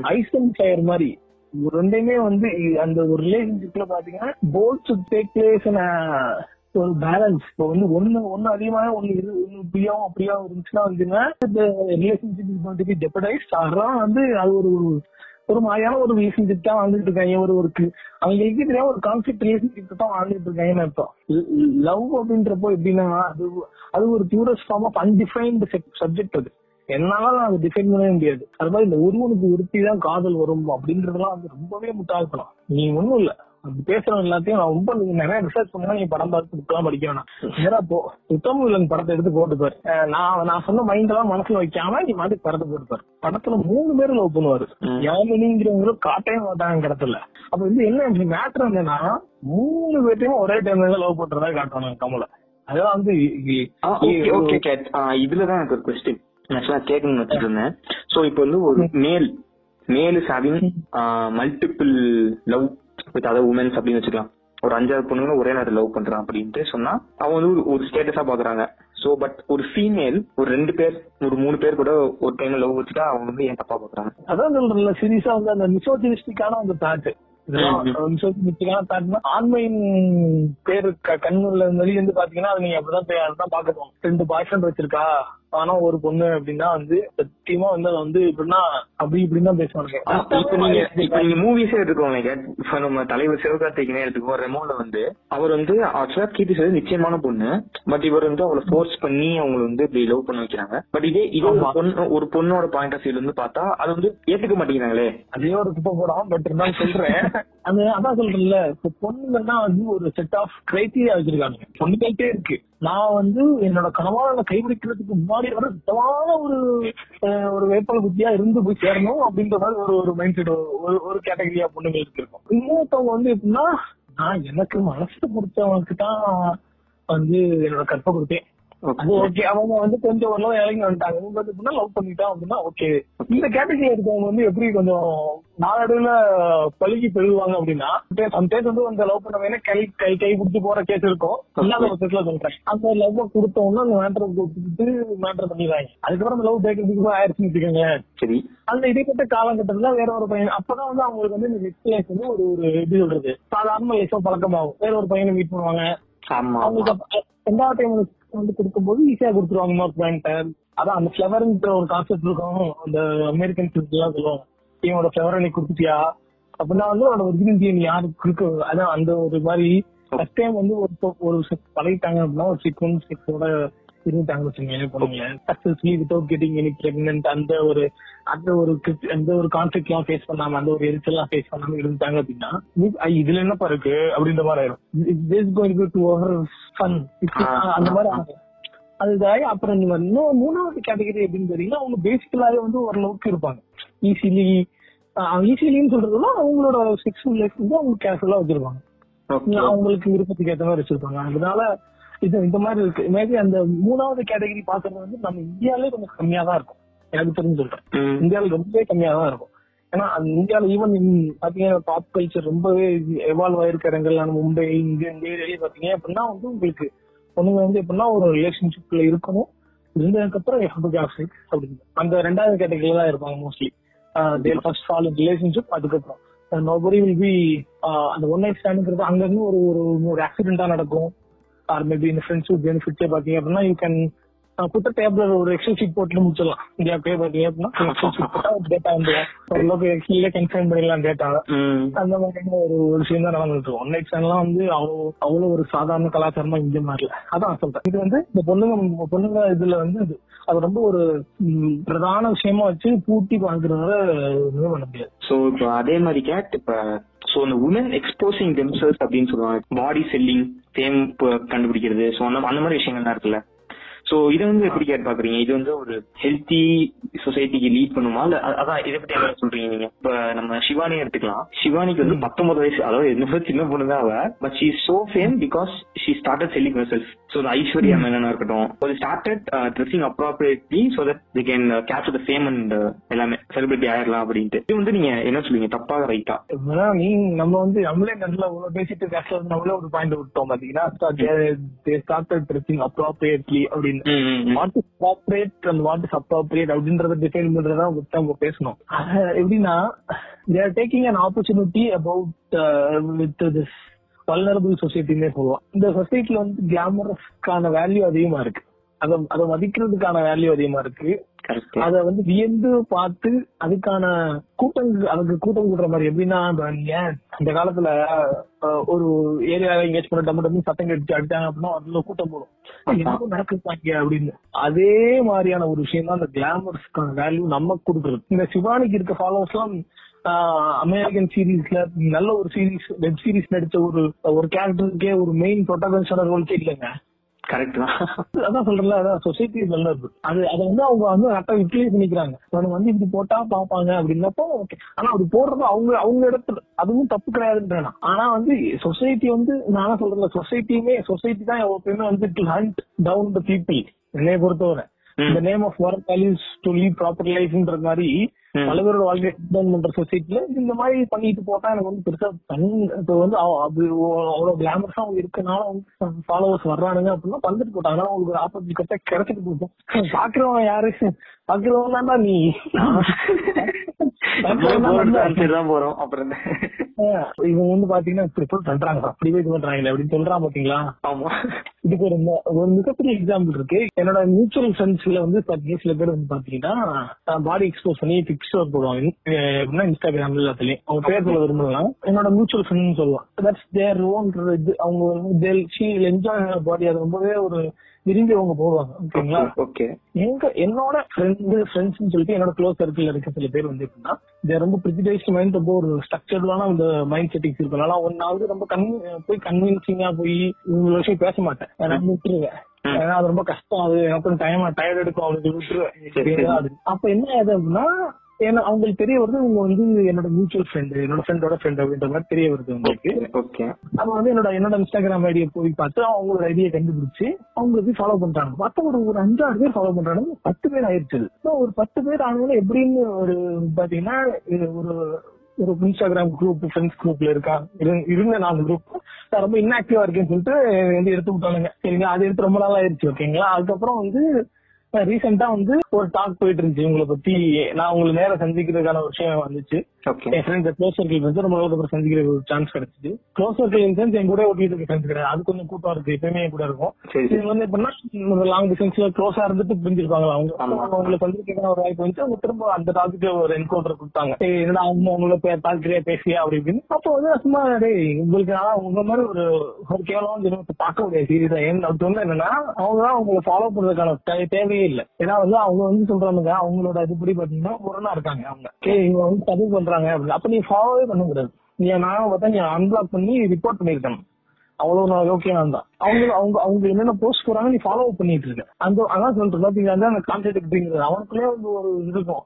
ஐஸ் அண்ட். ஃபயர் மாதிரி. ரெண்டுமே வந்து அந்த ஒரு ரிலேஷன்ஷிப்ல பாத்தீங்கன்னா போத் டேக் பிளேஸ் ஒரு பேலன்ஸ் இப்போ வந்து ஒண்ணு ஒண்ணு அதிகமாக ஒண்ணு இரு ஒண்ணு இப்படியாவும் அப்படியாவும் இருந்துச்சுன்னா வந்துன்னா இந்த ரிலேஷன்ஷிப் இஸ் கோயிங் பி வந்து அது ஒரு ஒரு மாதிரியான ஒரு ரிலேஷன்ஷிப் தான் வாழ்ந்துட்டு இருக்காங்க. ஒரு ஒரு அவங்களுக்கு தெரியாம ஒரு கான்செப்ட் ரிலேஷன்ஷிப் தான் வாழ்ந்துட்டு இருக்காங்க அர்த்தம்? லவ் அப்படின்றப்போ எப்படின்னா அது அது ஒரு purest form of undefined subject அது. என்னால அதை டிஃபைன் பண்ணவே முடியாது. அது மாதிரி இந்த ஒருவனுக்கு ஒருத்தி தான் காதல் வரும் அப்படின்றதெல்லாம் வந்து ரொம்பவே முட்டாள்தனம். நீ ஒன்னும் இல்ல. அப்படி பேசுறவங்க எல்லாத்தையும் நான் ரொம்ப நிறைய ரிசர்ச் பண்ணா நீ படம் பார்த்து புக்கெல்லாம் படிக்க வேணாம். நேரா போ உத்தம வில்லன் படத்தை எடுத்து போட்டு பாரு அஹ் நான் நான் சொன்ன மைண்ட் எல்லாம் மனசுல வைக்காம நீ மாதிரி படத்தை போட்டு பாரு படத்துல மூணு பேர் லவ் பண்ணுவாரு. ம். யாமினிங்கிறவங்க காட்டவே மாட்டாங்க இடத்துல. அப்ப வந்து என்ன மேட்டர் என்னன்னா மூணு பேர்த்தையும் ஒரே டைம்ல லவ் பண்றதா காட்டுவாங்க கமல. அதெல்லாம் வந்து இதுலதான் எனக்கு ஒரு கொஸ்டின் ஆக்சுவலா கேட்கணும்னு வச்சுட்டு இருந்தேன். சோ இப்போ வந்து ஒரு male male is having multiple love with other womens அப்படின்னு வச்சுக்கலாம். ஒரு அஞ்சாறு பொண்ணுங்க ஒரே நேரத்தில் லவ் பண்றான் அப்படின்ட்டு சொன்னா அவங்க வந்து ஒரு- ஸ்டேட்டஸா பாக்குறாங்க. சோ பட் ஒரு ஃபீமேல் ஒரு ரெண்டு பேர் ஒரு மூணு பேர் கூட ஒரு டைம் லவ் வச்சுட்டா அவங்க வந்து ஏன் தப்பா பாக்குறாங்க? அதான் சொல்றேன்ல சீரியஸா வந்து அந்த மிசோஜினிஸ்டிக்கான அந்த தாட். மிசோஜினிஸ்டிக்கான தாட்னா ஆண்மையின் பேரு க- கண்ணுல வெளிய இருந்து பாத்தீங்கன்னா அது நீங்க அப்படிதான் அதுதான் பாக்கணும். ரெண்டு பாய் ஃப்ரெண்ட் வச்சிருக்கா? ஆனா ஒரு பொண்ணு அப்படின்னா வந்து சத்தியமா வந்து அதை வந்து எப்படின்னா அப்படி இப்படின்னு ஆமா, இப்ப நீங்க இப்ப நீங்க மூவிஸே எடுத்துக்கோங்க இப்ப நம்ம தலைவர் சிவகார்த்திகனே எடுத்துக்கோ ரெமோல வந்து அவர் வந்து ஆக்சுவலா கீர்த்தி சுரேஷ் நிச்சயமான பொண்ணு பட் இவர் வந்து அவளை ஃபோர்ஸ் பண்ணி அவங்கள வந்து இப்படி லவ் பண்ண வைக்கிறாங்க. பட் இதே இதே. பொண்ணு ஒரு பொண்ணோட பாயிண்ட் ஆஃப் வியூல இருந்து பார்த்தா அது வந்து ஏத்துக்க மாட்டேங்கிறாங்களே. அதே ஒரு குப்பை போடாம பட் இருந்தாலும் சொல்றேன். அந்த அதான் சொல்றேன்ல இப்ப பொண்ணுங்கன்னா வந்து ஒரு செட் ஆஃப் கிரைட்டீரியா வச்சிருக்காங்க. பொண்ணுகள்கிட்டே இருக்கு. நான் வந்து என்னோட கனவாளனை கைபிடிக்கிறதுக்கு முன்னாடி வர சுத்தமான ஒரு ஒரு வேப்பல புத்தியா இருந்து போய் சேரணும் அப்படின்ற மாதிரி ஒரு ஒரு மைண்ட் செட் ஒரு ஒரு கேட்டகரியா பொண்ணுங்களுக்கு இருக்கும். இன்னொருத்தவங்க வந்து எப்படின்னா நான் எனக்கு மனசு பிடிச்சவனுக்கு தான் வந்து என்னோட கற்பை கொடுத்தேன் ஓகே அவங்க வந்து கொஞ்சம் ஓரளவு இறங்கி வந்துட்டாங்க. இவங்க வந்து எப்படின்னா லவ் பண்ணிட்டான் அப்படின்னா ஓகே இந்த கேட்டகரி இருக்கவங்க வந்து எப்படி கொஞ்சம் நாளடைவுல பழுகி பெருகுவாங்க அப்படின்னா சம்டைம்ஸ் வந்து அந்த லவ் பண்ணவங்க கை கை கை பிடிச்சி போற கேஸ் இருக்கும். இல்லாத பட்சத்துல சொல்றேன். அந்த லவ் கொடுத்தவொன்னா அந்த மேட்டர் கொடுத்துட்டு மேட்டர் பண்ணிடுறாங்க அதுக்கப்புறம் அந்த லவ் பேக்கிறதுக்கு ஆயிடுச்சுன்னு வச்சுக்கோங்க சரி. அந்த இடைப்பட்ட காலகட்டத்துல வேற ஒரு பையன் அப்பதான் வந்து அவங்களுக்கு வந்து இந்த நெக்ஸ்ட் லைஃப் வந்து ஒரு ஒரு இது சொல்றது. சாதாரண லைஃபா பழக்கமாகும். வேற ஒரு பையனை மீட் பண்ணுவாங்க. ஆமா அவங்களுக்கு ரெண்டாவது டைம் வந்து கொடுக்கும்போது ஈஸியா கொடுத்துருவாங்க மார்க் பாயிண்ட் அதான் அந்த ஃபிளவர்ன்ற ஒரு கான்செப்ட் இருக்கும். அந்த அமெரிக்கன் எல்லாம் சொல்லுவோம் டீமோட ஃபிளவரை நீ கொடுத்துட்டியா? அப்படின்னா வந்து அவனோட ஒரிஜினல் நீ யாருக்கு கொடுக்க அதான் அந்த ஒரு மாதிரி ஃபர்ஸ்ட் டைம் வந்து ஒரு ஒரு பழகிட்டாங்க அப்படின்னா ஒரு சிக்ஸ் ஒன் சிக்ஸோட இருந்துட்டாங்க வச்சுங்க பொண்ணுங்க. Successfully without getting any pregnant அந்த ஒரு அந்த ஒரு அந்த ஒரு கான்ஃபிளிக் எல்லாம் ஃபேஸ் பண்ணாம அந்த ஒரு எரிச்சல் எல்லாம் ஃபேஸ் பண்ணாம இருந்துட்டாங்க அப்படின்னா இதுல என்னப்பா இருக்கு? அப்படின்ற மாதிரி ஆயிரும். This going to over fun அந்த மாதிரி. அதுக்காக அப்புறம் நீங்க இன்னும் மூணாவது கேட்டகரி அப்படின்னு பாத்தீங்கன்னா அவங்க பேசிக்கலாவே வந்து ஓரளவுக்கு இருப்பாங்க. ஈஸிலி ஈஸிலின்னு சொல்றதுல அவங்களோட செக்ஷுவல் லைஃப் வந்து அவங்க கேஷுவலா வச்சிருப்பாங்க. அவங்களுக்கு விருப்பத்துக்கு ஏத்த மாதிரி வச்சிருப்பாங்க. அதனால இது இந்த மாதிரி இருக்கு. மேபி அந்த மூணாவது கேட்டகரி பாக்குறது வந்து நம்ம இந்தியாவிலே கொஞ்சம் கம்மியா தான் இருக்கும். எனக்கு தெரிஞ்சு சொல்றேன். இந்தியாவில ரொம்பவே கம்மியா தான் இருக்கும். ஏன்னா அந்த இந்தியாவில ஈவன் பாத்தீங்கன்னா பாப் கல்ச்சர் ரொம்பவே எவால்வ் ஆயிருக்க இடங்கள்லாம் மும்பை இங்க இந்த ஏரியாலே பாத்தீங்க அப்படின்னா வந்து உங்களுக்கு பொண்ணுங்க வந்து எப்படின்னா ஒரு ரிலேஷன்ஷிப்ல இருக்கணும். இருந்ததுக்கு அப்புறம் செக்ஸ் அப்படின்னு அந்த ரெண்டாவது கேட்டகரியில தான் இருப்பாங்க mostly they'll first fall relationship அதுக்கப்புறம். நோபடி வில் பி அந்த ஒன் நைட் ஸ்டாண்டுங்கிறது அங்கிருந்து ஒரு ஒரு ஒரு ஆக்சிடென்டா நடக்கும். ஆர் மேபி இந்த ஃப்ரெண்ட்ஸ் பெனிஃபிட்ஸே பாத்தீங்க அப்படின்னா you can put the tablet ஒரு எக்ஸல் ஷீட் போட்டு முடிச்சிடலாம். இந்தியா பே பாத்தீங்க அப்படின்னா எக்ஸல் ஷீட் போட்டா டேட்டா வந்து ஓரளவுக்கு எக்ஸல்ல கன்ஃபைன் பண்ணிடலாம் டேட்டாவை. அந்த மாதிரியான ஒரு ஒரு விஷயம் தான் நடந்துட்டு நைட் ஸ்டாண்ட்லாம் வந்து அவ்வளவு அவ்வளவு ஒரு சாதாரண கலாச்சாரமா இங்க மாறல அதான் சொல்றேன். இது வந்து இந்த பொண்ணுங்க பொண்ணுங்க இதுல வந்து இது அது ரொம்ப ஒரு பிரதான விஷயமா வச்சு பூட்டி பாக்குறதுனால ஒண்ணுமே பண்ண முடியாது சோ இப்போ அதே மாதிரி கேட் இப்ப சோ இந்த உமன் எக்ஸ்போசிங் தெம்செல்ஸ் அப்படின்னு சொல்லுவாங்க. பாடி செல்லிங் ஃபேம் கண்டுபிடிக்கிறது. சோ அந்த அந்த மாதிரி விஷயங்கள்லாம் இருக்குல்ல. சோ இதை வந்து எப்படி கேட் பாக்குறீங்க? இது வந்து ஒரு ஹெல்த்தி சொசைட்டிக்கு லீட் பண்ணுமா? இல்ல அதான் இதை பத்தி என்ன சொல்றீங்க நீங்க? இப்ப நம்ம சிவானி எடுத்துக்கலாம். சிவானிக்கு வந்து பத்தொன்பது வயசு அதாவது என்ன சின்ன பொண்ணு தான் அவ but she so fame because she started selling self so இந்த ஐஸ்வர்யா மேனனா இருக்கட்டும் ஒரு started dressing appropriately so that they can capture the fame and எல்லாமே செலிபிரிட்டி ஆயிரலாம் அப்படின்ட்டு. இது வந்து நீங்க என்ன சொல்லுவீங்க தப்பா ரைட்டா ஏன்னா நீ நம்ம வந்து நம்மளே நல்லா இவ்வளவு பேசிட்டு வந்து நம்மளே ஒரு பாயிண்ட் விட்டோம் பாத்தீங்கன்னா ட்ரெஸ்ஸிங் அப்ராப்ரியேட்லி அப்படின்னு what is appropriate and what is appropriate அப்படின்றத டிஃபைன் பண்றதா நம்ம பேசணும். எப்படின்னா they're taking an opportunity about with this vulnerable சொசைட்டின்னே சொல்லுவோம் இந்த சொசைட்டில வந்து கிளாமரஸ்க்கான வேல்யூ அதிகமா இருக்கு. அதை அதை மதிக்கிறதுக்கான வேல்யூ அதிகமா இருக்கு. அத வந்து வியந்து பார்த்து அதுக்கான கூட்டம் அதுக்கு கூட்டம் கூடுற மாதிரி எப்படின்னா நீங்க அந்த காலத்துல ஒரு ஏரியால எங்கேஜ் பண்ண டம்மு டம்மு சத்தம் கடிச்சு அடிச்சாங்க அப்படின்னா அதுல கூட்டம் போடும். என்னமோ நடக்குதாங்க அப்படின்னு. அதே மாதிரியான ஒரு விஷயம் தான் அந்த கிளாமர்ஸ்க்கான வேல்யூ நமக்கு கொடுக்குறது. இந்த சிவானிக்கு இருக்க ஃபாலோவர்ஸ் எல்லாம் அமெரிக்கன் சீரீஸ்ல நல்ல ஒரு சீரீஸ் வெப் சீரிஸ் நடிச்ச ஒரு ஒரு கேரக்டருக்கே ஒரு மெயின் ப்ரொட்டகன்ஸோட ரோல்க்கே இல்லைங்க. கரெக்ட் தான். அதான் சொல்றல அதான் சொசைட்டி வல்லர்பு அது அதை வந்து அவங்க வந்து கரெக்டா யூட்டிலைஸ் பண்ணிக்கிறாங்க. அவனுக்கு வந்து இப்படி போட்டா பாப்பாங்க அப்படின்னப்போ ஓகே ஆனா அது போடுறது அவங்க அவங்க இடத்துல அதுவும் தப்பு கிடையாதுன்றேன் ஆனா வந்து சொசைட்டி வந்து நான் சொல்றேன் சொசைட்டியுமே சொசைட்டி தான் எப்பயுமே வந்து to hunt down the people என்னைய பொறுத்தவரை. இந்த name of work values to leave proper லைஃப்ன்ற மாதிரி. பல பேரோட வாழ்க்கை டவுன் பண்ற சொசைட்டில இந்த மாதிரி பண்ணிட்டு போட்டா எனக்கு வந்து பெருசா இப்ப வந்து அது அவ்வளவு கிளாமரஸா அவங்க இருக்கனால வந்து ஃபாலோவர்ஸ் வர்றானுங்க அப்படின்னா வந்துட்டு போட்டாங்க ஆனா உங்களுக்கு ஒரு ஆப்பர்ச்சுனிட்டி கிடைச்சா கிடைச்சிட்டு போகும். பாக்குறவன் யாரு? பாக்குறவன் தான்டா நீ. போறோம் அப்புறம் இவங்க வந்து பாத்தீங்கன்னா இப்படி போய் பண்றாங்க. அப்படியே இது பண்றாங்களே அப்படின்னு சொல்றான் பாத்தீங்களா? ஆமா. இதுக்கு ஒரு மிகப்பெரிய எக்ஸாம்பிள் இருக்கு. என்னோட மியூச்சுவல் ஃப்ரெண்ட்ஸ்ல வந்து பாத்தீங்கன்னா சில பேர் வந்து பாத்தீங்கன்னா பாடி எக்ஸ்போஸ் பண்ணி பிக்சர் போடுவாங்க. எப்படின்னா இன்ஸ்டாகிராம் எல்லாத்துலயும். அவங்க பேர் சொல்ல விரும்பலாம் என்னோட மியூச்சுவல் ஃப்ரெண்ட் சொல்லுவான் தட்ஸ் தேர் ஓன் இது. அவங்க வந்து என்ஜாய் பாடி அது ரொம்பவே ஒரு விரும்பி அவங்க போடுவாங்க ஓகேங்களா? ஓகே. எங்க என்னோட ஃப்ரெண்டு ஃப்ரெண்ட்ஸ்னு சொல்லிட்டு என்னோட க்ளோஸ் சர்க்கிள் இருக்க சில பேர் வந்து எப்படின்னா இது ரொம்ப ப்ரிஜிடைஸ்ட் மைண்ட் ரொம்ப ஒரு ஸ்ட்ரக்சர்டான அந்த மைண்ட் செட்டிங்ஸ் இருக்கனால நான் வந்து ரொம்ப கன் போய் கன்வின்சிங்கா போய் இவங்க விஷயம் பேச மாட்டேன். நான் விட்டுருவேன். ஏன்னா அது ரொம்ப கஷ்டம். அது எனக்கு டைம் டயர்ட் எடுக்கும். அவனுக்கு விட்டுருவேன். அப்ப என்ன ஆகுது அப்படின்னா ஏன்னா அவங்களுக்கு தெரிய வருது இவங்க வந்து என்னோட மியூச்சுவல் ஃப்ரெண்டு என்னோட ஃப்ரெண்டோட ஃப்ரெண்ட் அப்படின்ற மாதிரி தெரிய வருது உங்களுக்கு ஓகே அப்ப வந்து என்னோட என்னோட இன்ஸ்டாகிராம் ஐடியை போய் பார்த்து அவங்களோட ஐடியை கண்டுபிடிச்சு அவங்க போய் ஃபாலோ பண்றாங்க. மத்த ஒரு ஒரு அஞ்சாறு பேர் ஃபாலோ பண்றாங்க. பத்து பேர் ஆயிருச்சு So, ஒரு பத்து பேர் ஆனவங்க எப்படின்னு ஒரு பாத்தீங்கன்னா ஒரு ஒரு இன்ஸ்டாகிராம் குரூப் ஃப்ரெண்ட்ஸ் குரூப்ல இருக்கா இரு- இருந்த நாலு குரூப் ரொம்ப இன்ஆக்டிவா இருக்கேன்னு சொல்லிட்டு வந்து எடுத்து விட்டானுங்க. சரிங்க அது எடுத்து ரொம்ப நாள் ஆயிருச்சு ஓகேங்களா அதுக்கப்புறம் வந்து ரீசெண்டா வந்து ஒரு டாக் போயிட்டு இருந்துச்சு. உங்களை பத்தி நான் உங்களை நேரம் சந்திக்கிறதுக்கான விஷயம் வந்துச்சு. என் ஃப்ரெண்ட் க்ளோஸ் சர்க்கிள் வந்து ரொம்ப சந்திக்கிற ஒரு சான்ஸ் கிடைச்சிது. க்ளோஸ் சர்க்கிள் இன் சென்ஸ் என் கூட ஓட்டிட்டு இருக்க ஃப்ரெண்ட்ஸ் கிடையாது. அது கொஞ்சம் கூட்டம் இருக்கு. எப்பயுமே கூட இருக்கும். இது வந்து எப்படின்னா லாங் டிஸ்டன்ஸ்ல க்ளோஸா இருந்துட்டு பிரிஞ்சிருப்பாங்களா? அவங்க ஆமா. அவங்க உங்களுக்கு சந்திக்கிறதுக்கான ஒரு வாய்ப்பு வந்து அவங்க திரும்ப அந்த டாபிக்ல ஒரு என்கவுண்டர் கொடுத்தாங்க. என்னடா அவங்க பே- பார்க்கிறியா பேசியா அப்படி இப்படின்னு. அப்போ வந்து சும்மா டேய் உங்களுக்கு நான் உங்க மாதிரி ஒரு ஒரு கேவலம் ஜனத்தை பார்க்க முடியாது. சீரியஸா ஏன்னு அப்படி என்னன்னா அவங்க அவங்களை ஃபாலோ பண்றதுக்கான தேவையே இல்லை. ஏன்னா வந்து அவங்க வந்து சொல்றாங்க அவங்களோட இதுபடி பாத்தீங்கன்னா முரணா இருக்காங்க அவங்க. இவங்க வந்து தப்பு பண்றாங்க அப்படின்னு. அப்ப நீ ஃபாலோவே பண்ண கூடாது நீ நான் பார்த்தா நீ அன்பிளாக் பண்ணி ரிப்போர்ட் பண்ணிருக்கணும் அவ்வளவு நான் ஓகே நான் தான். அவங்க அவங்க அவங்க என்னென்ன போஸ்ட் போறாங்க நீ ஃபாலோ பண்ணிட்டு இருக்க. அந்த அதான் சொல்றேன். பாத்தீங்கன்னா அந்த- அந்த கான்ட்ராக்ட் அவனுக்குள்ளே வந்து ஒரு இருக்கும்.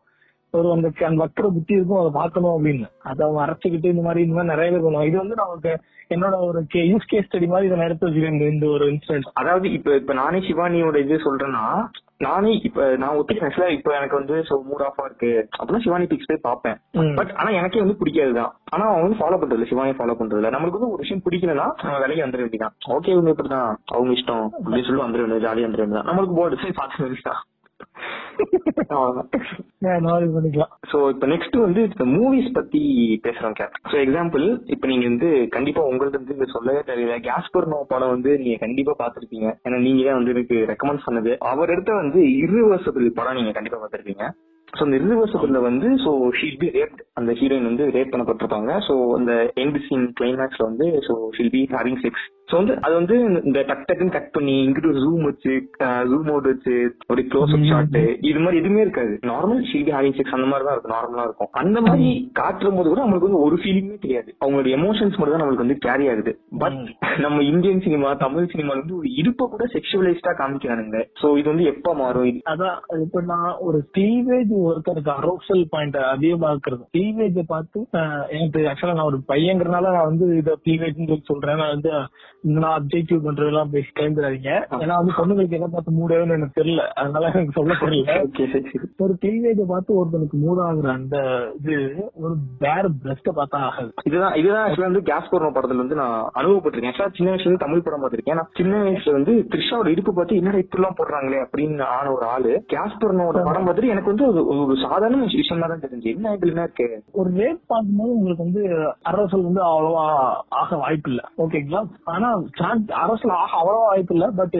ஒரு அந்த அந்த வக்கர புத்தி இருக்கும். அதை பார்க்கணும் அப்படின்னு. அதை அவன் அரைச்சுக்கிட்டு இந்த மாதிரி இந்த மாதிரி நிறைய பேர் பண்ணுவாங்க. இது வந்து நமக்கு என்னோட ஒரு யூஸ் கேஸ் ஸ்டடி மாதிரி இதை எடுத்து வச்சுக்கிறேன் இந்த- இந்த ஒரு இன்சிடென்ட் அதாவது இப்ப இப்ப நானே சிவானியோட இது சொல்றேன்னா நானே இப்ப நான் ஒத்துக்கிறேன் சார் இப்ப எனக்கு வந்து சோ மூட் ஆஃபா இருக்கு. அப்படின்னா சிவானி பிக்ஸ் போய் பார்ப்பேன். ம். பட் ஆனா எனக்கே வந்து பிடிக்காதுதான். ஆனா அவன் வந்து ஃபாலோ பண்றது சிவானி ஃபாலோ பண்றது இல்ல நம்மளுக்கு வந்து ஒரு விஷயம் பிடிக்கலன்னா நம்ம வேலைக்கு வந்துட வேண்டியதான் ஓகே இவங்க இப்படிதான். அவங்க இஷ்டம். அப்படின்னு சொல்லி வந்துட வேண்டியது ஜாலியா வந்துட வேண்டியதான் நம்மளுக்கு போர்டு சரி பார்த்து பண்ணிக்கலாம் சோ இப்ப நெக்ஸ்ட் வந்து மூவிஸ் பத்தி பேசுறோம் கேப் சோ எக்ஸாம்பிள் இப்ப நீங்க வந்து கண்டிப்பா உங்களுக்கு வந்து இந்த சொல்லவே தெரியல. கேஸ்பர்னோ படம் வந்து நீங்க கண்டிப்பா பாத்திருப்பீங்க ஏன்னா நீங்க வந்து எனக்கு ரெக்கமெண்ட் பண்ணது. அவர் எடுத்த வந்து irreversible படம் நீங்க கண்டிப்பா பாத்திருப்பீங்க சோ இந்த irreversible வந்து சோ ஷீல் பி ரேப் அந்த ஹீரோயின் வந்து ரேப் பண்ணப்பட்டிருப்பாங்க. சோ அந்த எண்ட் சீன் கிளைமேக்ஸ்ல வந்து so she'll be having sex so வந்து அது வந்து இந்த டக் டக்குன்னு கட் பண்ணி இங்கிட்டு ஜூம் வச்சு ஜூம் அவுட் வச்சு ஒரு க்ளோஸ் அப் ஷாட் இது மாதிரி எதுவுமே இருக்காது. Normal she'll be having sex அந்த மாதிரி தான் இருக்கும். நார்மலா இருக்கும். அந்த மாதிரி காட்டும் போது கூட நம்மளுக்கு வந்து ஒரு ஃபீலிங்குமே தெரியாது. அவங்களோட எமோஷன்ஸ் மட்டும் தான் நம்மளுக்கு வந்து கேரி ஆகுது. பட் நம்ம இந்தியன் சினிமா தமிழ் சினிமா வந்து ஒரு இடுப்ப கூட செக்ஷுவலைஸ்டா காமிக்கிறானுங்க. சோ இது வந்து எப்ப மாறும்? அதான் இப்ப நான் ஒரு கிளீவேஜ் ஒருத்தருக்கு அரோசல் பாயிண்ட் அதிகமா இருக்கிறது கிளீவேஜ பார்த்து எனக்கு ஆக்சுவலா நான் ஒரு பையங்கிறனால நான் வந்து இத கிளீவேஜ் சொல்லி சொல்றேன். நான் வந்து நான் அப்ஜெக்டிவ் பண்றதெல்லாம் பேசி கிளம்பிடாதீங்க ஏன்னா வந்து பொண்ணுங்களுக்கு எதை பார்த்து மூடவேன்னு எனக்கு தெரியல. அதனால எனக்கு சொல்ல தெரியல. ஒரு கிளீவேஜ பார்த்து ஒருத்தனுக்கு மூட் ஆகுற அந்த இது ஒரு பேர் பிரஸ்ட பார்த்தா ஆகாது. இதுதான் இதுதான் ஆக்சுவலா வந்து கேஸ் போர்னோ படத்துல வந்து நான் அனுபவப்பட்டிருக்கேன். ஆக்சுவலா சின்ன வயசுல இருந்து தமிழ் படம் பார்த்திருக்கேன். நான் சின்ன வயசுல வந்து த்ரிஷாவோட இடுப்பு பார்த்து என்னடா இப்படி எல்லாம் போடுறாங்களே? அப்படின்னு ஆன ஒரு ஆளு. கேஸ் போர்னோட படம் பார்த்துட்டு எனக்கு வந்து ஒரு- சாதாரண விஷயம் தான் தெரிஞ்சு. என்ன இதுல இருக்கு? ஒரு ரேட் பார்க்கும்போது உங்களுக்கு வந்து அரசல் வந்து அவ்வளவா ஆக வாய்ப்பு இல்ல. ஓகேங்களா ஆனா சான்ஸ் அரசல் ஆக அவ்வளவா வாய்ப்பு இல்ல. பட்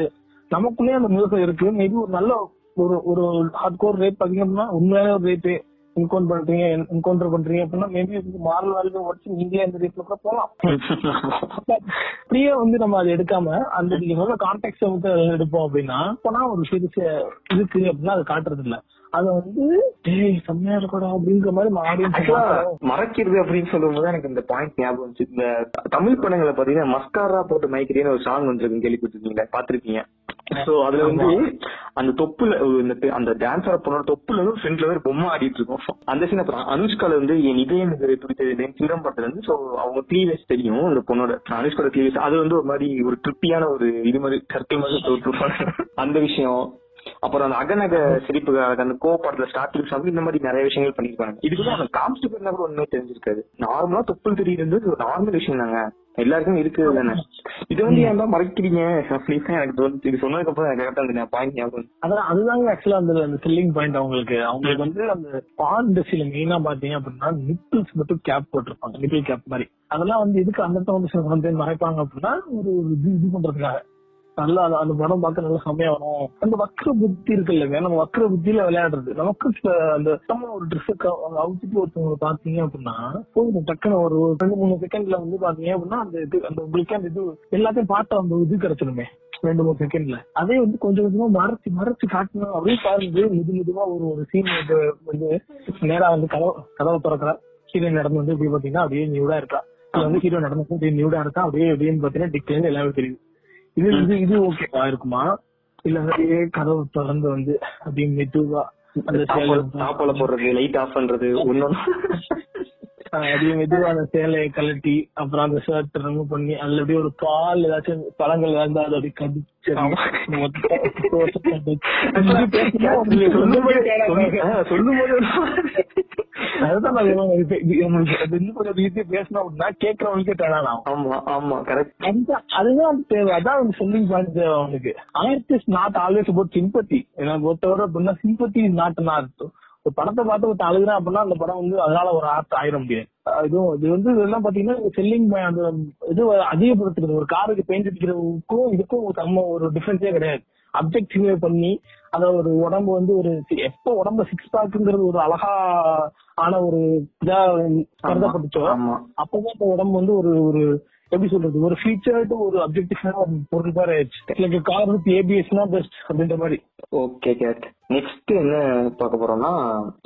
நமக்குள்ளே அந்த முழுக்கம் இருக்கு. மேபி ஒரு நல்ல ஒரு ஒரு ஹார்ட் கோர் ரேட் பாத்தீங்க அப்படின்னா உண்மையான ஒரு ரேட்டு இன்கவுண்ட் பண்றீங்க என்கவுண்டர் பண்றீங்க அப்படின்னா மேபி மாரல் வேல்யூ உடச்சு நீங்களே அந்த ரேட்ல கூட போகலாம். அப்படியே வந்து நம்ம அதை எடுக்காம அந்த நீங்க சொல்ல கான்டெக்ட் எடுப்போம் அப்படின்னா போனா ஒரு சீரியஸ் இருக்கு அப்படின்னா அது காட்டுறது இல்ல. அத வந்து ஏய் செம்மையா இருக்கடா அப்படிங்கிற மாதிரி மறக்கிறது அப்படின்னு சொல்லும் போது எனக்கு இந்த பாயிண்ட் ஞாபகம் வந்துச்சு. இந்த தமிழ் படங்களை பாத்தீங்கன்னா மஸ்காரா போட்டு மைக்கிறேன்னு ஒரு சாங் வந்திருக்கு கேள்விப்பட்டிருக்கீங்களா? பாத்திருக்கீங்க சோ அதுல வந்து அந்த தொப்புல அந்த டான்ஸர் பொண்ணோட தொப்புல இருந்து ஃப்ரண்ட்ல ஒரு பொம்மை ஆடிட்டு இருக்கும். அந்த சீன் அப்புறம் அனுஷ்கால வந்து என் இதயம் இது துடித்தது சிங்கம் படத்துல இருந்து. சோ அவங்க க்ளீவேஜ் தெரியும் இந்த பொண்ணோட. அனுஷ்கால க்ளீவேஜ் அது வந்து ஒரு மாதிரி ஒரு ட்ரிப்பியான ஒரு இது மாதிரி சர்க்கிள் மாதிரி அந்த விஷயம் அப்புறம் அந்த அகநக சிரிப்பு அந்த கோ படத்துல ஸ்டார்டிங் சாங் இந்த மாதிரி நிறைய விஷயங்கள் பண்ணிருப்பாங்க இதுக்கு தான் காமிச்சிட்டு போயிருந்தா கூட ஒண்ணுமே தெரிஞ்சிருக்காது. நார்மலா தொப்புள் தெரியுது ஒரு நார்மல் விஷயம் தாங்க. எல்லாருக்கும் இருக்குது தானே. இது வந்து ஏன் தான் மறைக்கிறீங்க? அப்படின்னு எனக்கு தோணுச்சு இது சொன்னதுக்கு அப்புறம் எனக்கு கரெக்டா அந்த பாயிண்ட் ஞாபகம். அதான் அதுதாங்க ஆக்சுவலா அந்த அந்த செல்லிங் பாயிண்ட் அவங்களுக்கு. அவங்களுக்கு வந்து அந்த பான் இண்டஸ்ட்ரியில மெயினா பாத்தீங்க அப்படின்னா நிப்பிள்ஸ் மட்டும் கேப் போட்டிருப்பாங்க. நிப்பிள் கேப் மாதிரி. அதெல்லாம் வந்து எதுக்கு அந்த வந்து மறைப்பாங்க அப்படின்னா ஒரு ஒரு இது இது பண்றதுக்காக. நல்லா அந்த- படம் பார்த்து நல்லா செம்மையா வரும். அந்த வக்ர புத்தி இருக்குல்லங்க நம்ம வக்ர புத்தியில விளையாடுறது. நமக்கு அந்த நம்ம ஒரு ட்ரெஸ் அவுத்துட்டு ஒருத்தவங்க பாத்தீங்க அப்படின்னா போதும் டக்குன்னு ஒரு ரெண்டு மூணு செகண்ட்ல வந்து பாத்தீங்க அப்படின்னா அந்த இது அந்த உங்களுக்கு அந்த இது எல்லாத்தையும் பார்த்த அந்த இது கிடைச்சிருமே ரெண்டு மூணு செகண்ட்ல அதே வந்து கொஞ்சம் கொஞ்சமா மறைச்சு மறைச்சு காட்டணும் அப்படின்னு பாருங்க. மெது மெதுவா ஒரு ஒரு சீன் வந்து வந்து நேரா வந்து கதவை கதவை திறக்கிற ஹீரோயின் நடந்து வந்து இப்படி பாத்தீங்கன்னா அப்படியே நியூடா இருக்கா? இது வந்து ஹீரோ நடந்து நியூடா இருக்கா? அப்படியே அப்படின்னு பாத்தீங்கன்னா டிக்லேருந்து எல்லாமே தெரியுது. இது இது இது ஓகேவா இருக்குமா இல்ல அப்படியே கதவு திறந்து வந்து அப்படியே மெதுவா அந்த தாப்பால- போடுறது லைட் ஆஃப் பண்றது ஆஹ் அப்படியே மெதுவா அந்த சேலையை கழட்டி அப்புறம் அந்த ஷர்ட் ரிமூவ் பண்ணி அதுல அப்படியே ஒரு பால் ஏதாச்சும் பழங்கள் இருந்தா அதை அப்படியே கடிச்சு சொல்லும் போது அதுதான் கொஞ்சம் ஈஸியா பேசணும் அப்படின்னா கேட்கறவங்களுக்கே டேன் ஆகும் ஆமா ஆமா கரெக்ட் அதுதான் தேவை. அதான் செல்லிங் பாயிண்ட் தேவை அவனுக்கு art is not always about sympathy எனக்கு பொறுத்தவரை அப்படின்னா சிம்பத்தி இஸ் நாட் ஆர்ட் ஒரு படத்தை பார்த்து ஒருத்தன் அழுகுறான் அப்படின்னா அந்த படம் வந்து அதனால ஒரு ஆர்ட் ஆயிட முடியாது. இதுவும் இது வந்து இதெல்லாம் பாத்தீங்கன்னா செல்லிங் அந்த இது அதிகப்படுத்துறது. ஒரு காருக்கு பெயிண்ட் அடிக்கிறதுக்கும் இதுக்கும் செம்ம ஒரு டிஃபரன்ஸே கிடையாது. அப்ஜெக்டிவ் பண்ணி அத ஒரு உடம்பு வந்து ஒரு எப்ப உடம்பு சிக்ஸ் பேக்குங்கிறது ஒரு அழகா ஆன ஒரு இதா கருதப்பட்டுச்சோ அப்பதான் இந்த உடம்பு வந்து ஒரு ஒரு எப்படி சொல்றது ஒரு ஃபீச்சர்டு ஒரு அப்ஜெக்டிவான ஒரு பொருள் மாதிரி ஆயிடுச்சு. லைக் கார் வித் ஏபிஎஸ்னா பெஸ்ட் அப்படின்ற மாதிரி. ஓகே கேட் நெக்ஸ்ட் என்ன பார்க்க போறோம்னா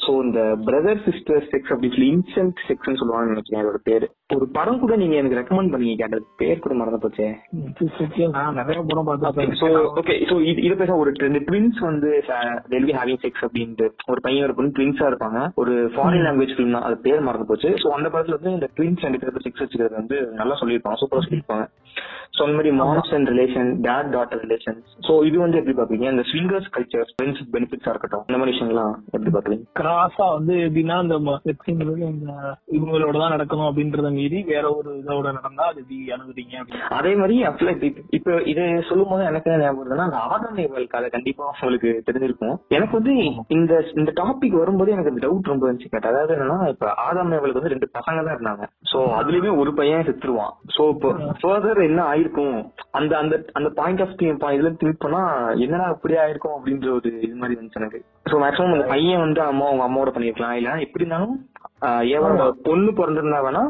சோ இந்த பிரதர் சிஸ்டர் செக்ஸ் அப்படின்னு சொல்லி இன்சென்ட் செக்ஸ்னு சொல்லுவாங்கன்னு நினைக்கிறேன் அதோட பேரு. ஒரு படம் கூட நீங்க எனக்கு ரெக்கமெண்ட் பண்ணீங்க கேட்டது பேர் கூட மறந்து போச்சே. நான் நிறைய படம் சோ பார்த்தேன் ஓகே சோ இது பேச ஒரு ரெண்டு ட்வின்ஸ் வந்து டெல்வி ஹேவிங் செக்ஸ் அப்படின்ட்டு. ஒரு பையன் ஒரு பொண்ணு ட்வின்ஸா இருப்பாங்க. ஒரு ஃபாரின் லாங்குவேஜ் ஃபிலிம் தான். அது பேர் மறந்து போச்சு. சோ அந்த படத்துல வந்து இந்த ட்வின்ஸ் ரெண்டு பேருக்கு செக்ஸ் வச்சுக்கிறது வந்து நல்லா சொல்லியிருப்பாங்க. சூப்பரா சொல்லியிருப்பாங்க. சோ அந்த மாதிரி moms and relation dad daughter relation so இது வந்து எப்படி பாப்பீங்க இந்த ஸ்விங்கர்ஸ் கல்ச்சர் ஃப்ரெண்ட்ஸ் பெனிஃபிட்ஸா இருக்கட்டும். இந்த மாதிரி விஷயங்கள்லாம் எப்படி பாக்குறீங்க? கிராஸா வந்து எப்படின்னா இந்த இவங்களோட தான் நடக்கணும் அப்படின்றத மீறி வேற ஒரு இதோட நடந்தா அது எப்படி அப்படின்னு. அதே மாதிரி ஆக்சுவலா இப்ப இதை சொல்லும் போது எனக்கு என்ன ஞாபகம் வருதுன்னா அந்த ஆதாம் நேவல் கதை கண்டிப்பா உங்களுக்கு தெரிஞ்சிருக்கும். எனக்கு வந்து இந்த இந்த டாபிக் வரும்போது எனக்கு அந்த டவுட் ரொம்ப இருந்துச்சு கேட்ட அதாவது என்னன்னா இப்ப ஆதாம் நேவலுக்கு வந்து ரெண்டு பசங்க தான் இருந்தாங்க. சோ அதுலயுமே ஒரு பையன் செத்துருவான். சோ இப்போ ஃபர்தர் என்ன ஆயிருக்கும்? அந்த அந்த அந்த பாயிண்ட் ஆஃப் இதுல திங்க் பண்ணா என்னடா இப்படி ஆயிருக்கும் அப்படின்ற ஒரு இது மாதிரி இருந்துச்சு எனக்கு சோ மேக்ஸிமம் அந்த பையன் வந்து அம்மா அவங்க அம்மாவோட பண்ணிருக்கலாம். இல்ல எப்படி இருந்தாலும் ஆஹ் ஏவனோட பொண்ணு பிறந்திருந்தா வேணா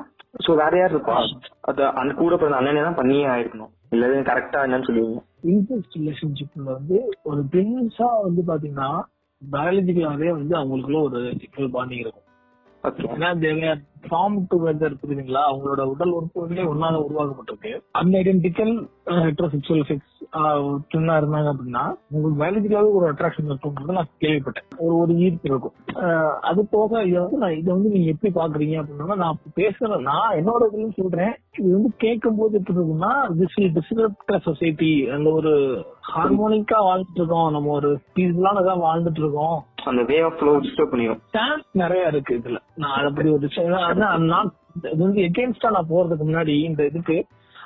சோ வேற யார் இருப்பா அது அந்த கூட பிறந்த அண்ணனே தான் பண்ணியே ஆயிருக்கணும். இல்ல கரெக்டா என்னன்னு சொல்லுவீங்க இன்ட்ரெஸ்ட் ரிலேஷன்ஷிப்ல வந்து ஒரு ட்வின்ஸா வந்து பாத்தீங்கன்னா பயாலஜிக்கலாவே வந்து அவங்களுக்குள்ள ஒரு சிக்கல் பாண்டிங் இருக்கும். ஏன்னா ஃபார்ம் டுகெதர் இருக்குதுங்களா அவங்களோட உடல் உறுப்பு வந்து ஒன்னால உருவாக்கப்பட்டிருக்கு அன்ஐடென்டிக்கல் ஹெட்ரோசெக்சுவல் செக்ஸ் ட்வின்னா இருந்தாங்க அப்படின்னா உங்களுக்கு பயாலஜிக்கலாவே ஒரு அட்ராக்ஷன் இருக்கும்ன்றது நான் கேள்விப்பட்டேன். ஒரு ஒரு ஈர்ப்பு இருக்கும். அது போக இதை வந்து நான் இதை வந்து நீங்க எப்படி பாக்குறீங்க அப்படின்னா நான் பேசுறேன் நான் என்னோட இதுல சொல்றேன். இது வந்து கேட்கும் போது எப்படி இருக்குன்னா திஸ் டிஸ்கிரிப்ட சொசைட்டி அந்த ஒரு ஹார்மோனிக்கா வாழ்ந்துட்டு இருக்கோம். நம்ம ஒரு பீஸ்ஃபுல்லானதா வாழ்ந்துட்டு இருக்கோம். அந்த வே ஆஃப் ஃப்ளோ டிஸ்டர்ப் பண்ணிடும் சான்ஸ் நிறைய இருக்கு இதுல. நான் அதை பத்தி ஒரு விஷயம் நான் இது வந்து எகேன்ஸ்டா நான் போறதுக்கு முன்னாடி இந்த இதுக்கு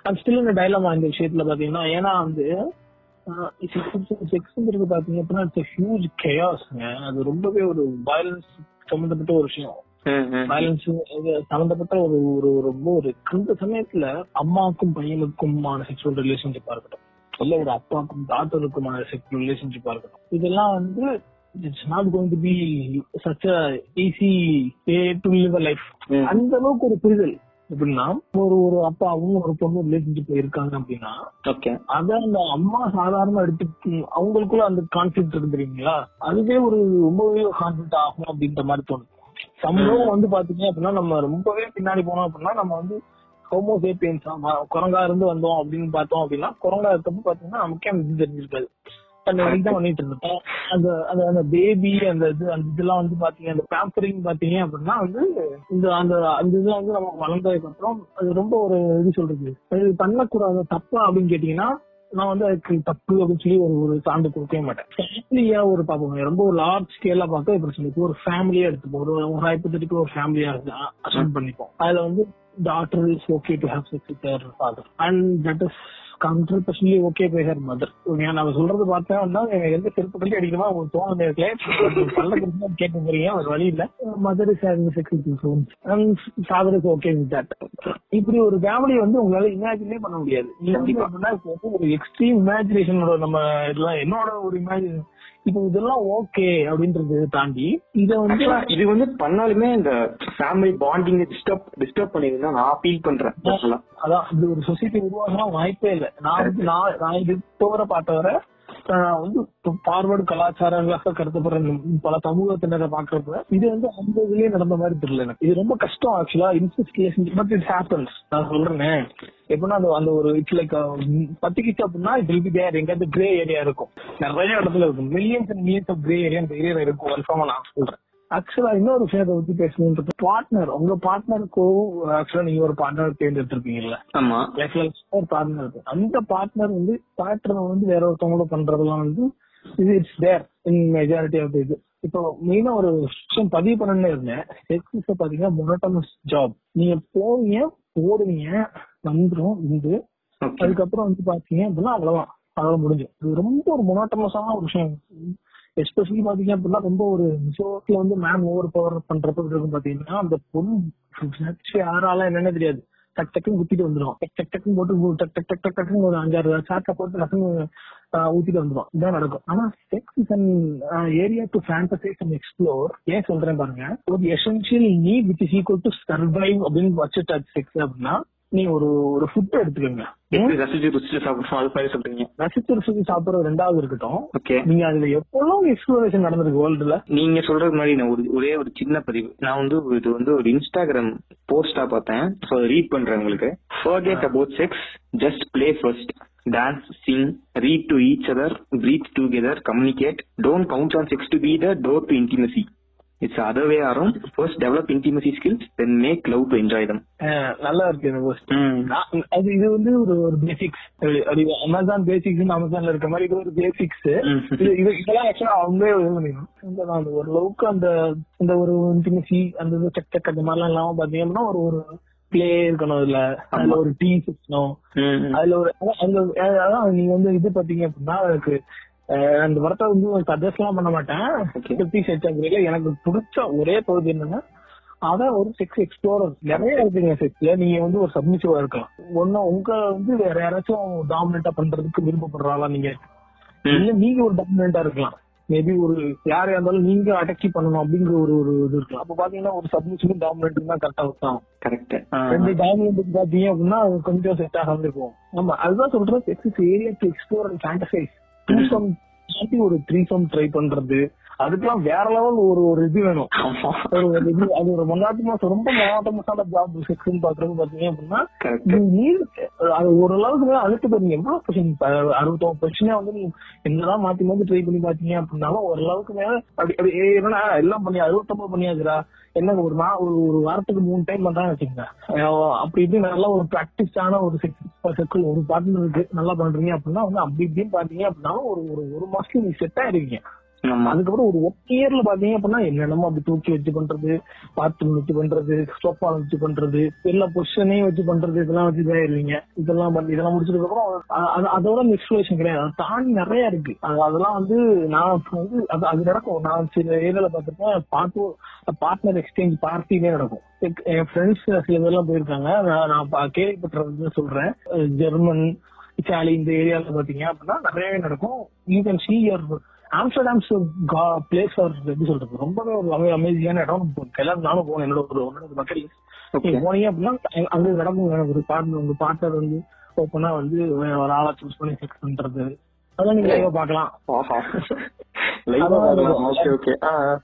அது ஸ்டில் இந்த டைலமா இந்த விஷயத்துல பாத்தீங்கன்னா ஏன்னா வந்து செக்ஸ்ங்கிறது பாத்தீங்க அப்படின்னா இட்ஸ் ஹியூஜ் கேயாஸ்ங்க அது ரொம்பவே ஒரு வயலன்ஸ் சம்பந்தப்பட்ட ஒரு விஷயம். வயலன்ஸ் சம்பந்தப்பட்ட ஒரு ஒரு ரொம்ப ஒரு அந்த சமயத்துல அம்மாவுக்கும் பையனுக்குமான செக்ஷுவல் ரிலேஷன்ஷிப்பா இருக்கட்டும். இல்ல ஒரு அப்பாவுக்கும் டாக்டருக்குமான செக்ஷுவல் ரிலேஷன்ஷிப்பா இருக்கட்டும். இதெல்லாம் வந்து it's not going to be such easy way to live life ம். அந்த அளவுக்கு ஒரு புரிதல். எப்படின்னா ஒரு ஒரு அப்பாவும் ஒரு பொண்ணு ரிலேஷன்ஷிப் இருக்காங்க அப்படின்னா ஓகே அத அந்த அம்மா சாதாரணமா எடுத்து அவங்களுக்குள்ள அந்த கான்ஃபிளிக் இருக்குறீங்களா அதுவே ஒரு ரொம்பவே கான்ஃபிளிக் ஆகும் அப்படின்ற மாதிரி தோணும். சம்பவம் வந்து பாத்தீங்க அப்படின்னா நம்ம ரொம்பவே பின்னாடி போனோம் அப்படின்னா நம்ம வந்து ஹோமோசேப்பியன்ஸ் குரங்கா இருந்து வந்தோம் அப்படின்னு பார்த்தோம் அப்படின்னா குரங்கா இருக்கப்ப பாத்தீங்கன்னா நமக்கே அந்த தெரிஞ்சிருக்காது. அந்த வரைக்கும் தான் பண்ணிட்டு இருந்தோம். அந்த அந்த அந்த பேபி அந்த இது அந்த இதெல்லாம் வந்து பாத்தீங்க அந்த பேம்பரிங் பாத்தீங்க அப்படின்னா வந்து இந்த அந்த அந்த இது வந்து நம்ம வளர்ந்ததுக்கு அப்புறம் அது ரொம்ப ஒரு இது சொல்றது. அது பண்ணக்கூடாத தப்பா அப்படின்னு கேட்டீங்கன்னா நான் வந்து அதுக்கு தப்பு அப்படின்னு சொல்லி ஒரு ஒரு சான்று கொடுக்கவே மாட்டேன். ஃபேமிலியா ஒரு பார்ப்போம் ரொம்ப ஒரு லார்ஜ் ஸ்கேலா பார்க்க இப்படி சொல்லி ஒரு ஃபேமிலியா எடுத்துப்போம். ஒரு ஒரு ஹைப்போதட்டிக்கு ஒரு ஃபேமிலியா அசன் பண்ணிப்போம். அதுல வந்து daughter is okay to have sex with father and that is hundred percently okay by her mother நான் சொல்றது பார்த்தேன்னா எனக்கு எந்த செருப்பு கட்டி அடிக்கணுமா உங்களுக்கு தோண நேரத்துல பல்ல பிரச்சனை கேட்க போறீங்க ஒரு வழி இல்ல. Mother is having sex father is okay with that இப்படி ஒரு ஃபேமிலி வந்து உங்களால இமேஜினே பண்ண முடியாது. நீங்க எப்படி பண்ணா ஒரு எக்ஸ்ட்ரீம் இமேஜினேஷனோட நம்ம இதெல்லாம் என்னோட ஒரு இமேஜின் இப்போ இதெல்லாம் ஓகே அப்படின்றத தாண்டி இத வந்து இது வந்து பண்ணாலுமே இந்த ஃபேமிலி பாண்டிங் டிஸ்டர்ப் டிஸ்டர்ப் பண்ணிருந்தா நான் ஃபீல் பண்றேன். அதான் இது ஒரு சொசைட்டி உருவாகலாம் வாய்ப்பே இல்லை நான் நான் நான் இது இப்போ வரை பார்த்த வரை வந்து பார்வர்டு கலாச்சாரங்களாக கருதப்படுற பல சமூகத்தினரை பாக்குறப்ப இது வந்து அந்த இதுலயே நடந்த மாதிரி தெரியல எனக்கு. இது ரொம்ப கஷ்டம் ஆக்சுவலா incest relationship but it happens நான் சொல்றேன். எப்படின்னா அந்த அந்த ஒரு இட்ஸ் லைக் பத்திக்கிச்சு அப்படின்னா இட் வில் பி தேர் எங்காவது கிரே ஏரியா இருக்கும். நிறைய இடத்துல இருக்கும். Millions and millions of grey area அந்த ஏரியா இருக்கும். கன்ஃபார்மா நான் சொல்றேன். ஆக்சுவலா இன்னொரு விஷயத்தை பத்தி பேசணுன்றது பார்ட்னர் உங்க பார்ட்னருக்கு ஆக்சுவலா நீங்க ஒரு பார்ட்னர் தேர்ந்தெடுத்திருப்பீங்கல்ல? ஆமா. லைஃப்ல ஒரு பார்ட்னர் இருக்கு அந்த பார்ட்னர் வந்து பார்ட்னர் வந்து வேற ஒருத்தவங்கள பண்றதெல்லாம் வந்து இது it's there in majority of இது. இப்போ மெயினா ஒரு விஷயம் பதிவு பண்ணணும்னு இருந்தேன். செக்ஸ் பாத்தீங்கன்னா மொனட்டமஸ் ஜாப் நீங்க போவீங்க போடுவீங்க வந்துரும் இது அதுக்கப்புறம் வந்து பாத்தீங்க அப்படின்னா அவ்வளவுதான். அதோட முடிஞ்சு இது ரொம்ப ஒரு மொனோட்டமஸான ஒரு விஷயம். எஸ்பெஷலி பாத்தீங்க அப்படின்னா ரொம்ப ஒரு ஷோட்ல வந்து மேம் ஓவர் பவர் பண்றப்ப இருக்கும் பாத்தீங்கன்னா அந்த பொண்ணு யாரால என்னன்னு தெரியாது. டக் டக்குன்னு குத்திட்டு வந்துடும் டக் டக் டக்குன்னு போட்டு டக் டக் டக் டக் டக்குன்னு ஒரு அஞ்சாறு சாட்டை போட்டு டக்குன்னு ஊத்திட்டு வந்துடும் இதான் நடக்கும். ஆனா sex is an area to fantasize and explore ஏன் சொல்றேன் பாருங்க. ஒரு essential need with is equal to survive அப்படின்னு வச்சுட்டாச்சு செக்ஸ் அப்படின்னா நீ ஒரு ஒரு ஃபுட் எடுத்துக்கோங்க. ரசிச்சு ருசிச்சு சாப்பிடுறோம் அது மாதிரி சொல்றீங்க. ரசிச்சு ருசிச்சு சாப்பிடுறது ரெண்டாவது இருக்கட்டும். ஓகே. நீங்க அதுல எவ்வளவு எக்ஸ்ப்ளோரேஷன் நடந்திருக்கு வேர்ல்டுல நீங்க சொல்றது மாதிரி நான் ஒரு ஒரே ஒரு சின்ன பதிவு. நான் வந்து இது வந்து ஒரு இன்ஸ்டாகிராம் போஸ்டா பார்த்தேன். ஸோ ரீட் பண்றேன் உங்களுக்கு. Forget about sex just play first dance sing read to each other breathe together communicate don't count on sex to be the door to intimacy it's other way around first develop intimacy skills then make love to enjoy them நல்லா இருக்கு இந்த. நான் அது இது வந்து ஒரு ஒரு basics Amazon basics அமேசான்ல இருக்க மாதிரி இது ஒரு பேசிக்ஸ் இது இது இதெல்லாம் ஆக்சுவலா அவங்களே இது பண்ணிக்கணும் அந்த ஒரு அளவுக்கு அந்த இந்த ஒரு இன்டிமசி அந்த இது செக் செக் அந்த மாதிரிலாம் இல்லாம பாத்தீங்கன்னா ஒரு ஒரு பிளே இருக்கணும் அதுல. அதுல ஒரு டீ இருக்கணும் அதுல ஒரு அதான் நீங்க வந்து இது பாத்தீங்க அப்படின்னா அதுக்கு அந்த படத்தை வந்து சஜஸ்ட் எல்லாம் பண்ண மாட்டேன். பிப்டி செட் எனக்கு பிடிச்ச ஒரே பகுதி என்னன்னா அதான் ஒரு செக்ஸ் எக்ஸ்ப்ளோரர் நிறைய இருக்குங்க செக்ஸ்ல நீங்க வந்து ஒரு சப்மிசிவா இருக்கலாம். ஒன்னும் உங்க வந்து வேற யாராச்சும் டாமினேட்டா பண்றதுக்கு விருப்பப்படுறாளா நீங்க? இல்ல நீங்க ஒரு டாமினேட்டா இருக்கலாம். மேபி ஒரு யாரையா இருந்தாலும் நீங்க அடக்கி பண்ணணும் அப்படிங்கிற ஒரு ஒரு இது இருக்கலாம். அப்ப பாத்தீங்கன்னா ஒரு சப்மிஷனும் டாமினேட்டும் தான் கரெக்டா இருக்கும் கரெக்ட் ரெண்டு டாமினேட் பாத்தீங்க அப்படின்னா கொஞ்சம் செட் ஆகாம இருக்கும் ஆமா அதுதான் சொல்றேன். Sex area to explore and fantasize threesome தாண்டி ஒரு த்ரீசம் ட்ரை பண்றது. அதுக்கெல்லாம் வேற லெவல் ஒரு ஒரு இது வேணும். ஒரு இது அது ஒரு மொன்னாட்டு மாசம் ரொம்ப மொனாட்டமஸான ஜாப் செக்ஸ்னு பாக்குறது பாத்தீங்க அப்படின்னா நீ அது ஓரளவுக்கு மேல அழுத்து பாருங்க எவ்வளவு கொஸ்டின் அறுபத்தொம்பது கொஸ்டினே வந்து நீ என்னதான் மாத்தி மாத்தி ட்ரை பண்ணி பாத்தீங்க அப்படின்னாலும் ஓரளவுக்கு மேல அப்படி அப்படி என்னடா எல்லாம் பண்ணி அறுபத்தொம்பது பண்ணியாச்சுடா என்ன ஒரு மா ஒரு ஒரு வாரத்துக்கு மூணு டைம் பண்றான்னு வச்சுக்கோங்க. அப்படி இப்படி நல்லா ஒரு ப்ராக்டிஸான ஒரு செக்ஸ் ஒரு பார்ட்னர் இருக்கு நல்லா பண்றீங்க அப்படின்னா வந்து அப்படி இப்படின்னு பாத்தீங்க அப்படின்னாலும் ஒரு ஒரு ஒரு மாசத்துக்கு நீ செட் ஆயிருவீங்க. ஆமா அதுக்கப்புறம் ஒரு ஒன் இயர்ல பாத்தீங்க அப்படின்னா என்னென்னமோ அப்படி தூக்கி வச்சு பண்றது பாத்ரூம் வச்சு பண்றது சோஃபா வச்சு பண்றது எல்லா பொசிஷனையும் வச்சு பண்றது இதெல்லாம் வச்சு இதாயிருவீங்க இதெல்லாம் பண்ணி இதெல்லாம் முடிச்சதுக்கு அப்புறம் அதோட எக்ஸ்பிளேஷன் கிடையாது. அதை தாண்டி நிறைய இருக்கு. அது- அதெல்லாம் வந்து நான் வந்து அது அது நடக்கும். நான் சில ஏரியால பார்த்திருக்கேன் பார்த்து பார்ட்னர் எக்ஸ்சேஞ்ச் பார்ட்டிலே நடக்கும். என் ஃப்ரெண்ட்ஸ் சில பேர்லாம் போயிருக்காங்க. நான் நான் பா- கேள்விப்பட்டது சொல்றேன். ஜெர்மன் இத்தாலி இந்த ஏரியால பாத்தீங்க அப்படின்னா நிறையவே நடக்கும். You can see your Amsterdam's place are எப்படி சொல்றது? ரொம்பவே ஒரு அமே- அமேசிங்கான இடம். எல்லாரும் நானும் போனேன் என்னோட ஒரு ஒன்னோட மக்கள். நீங்க போனீங்க அப்படின்னா அங்க- நடக்கும். ஒரு பார்ட்னர் உங்க பார்ட்னர் வந்து ஓப்பனா வந்து ஒரு ஆளா சூஸ் பண்ணி செக்ஸ் பண்றது. அதெல்லாம் நீங்க லைவா ஆ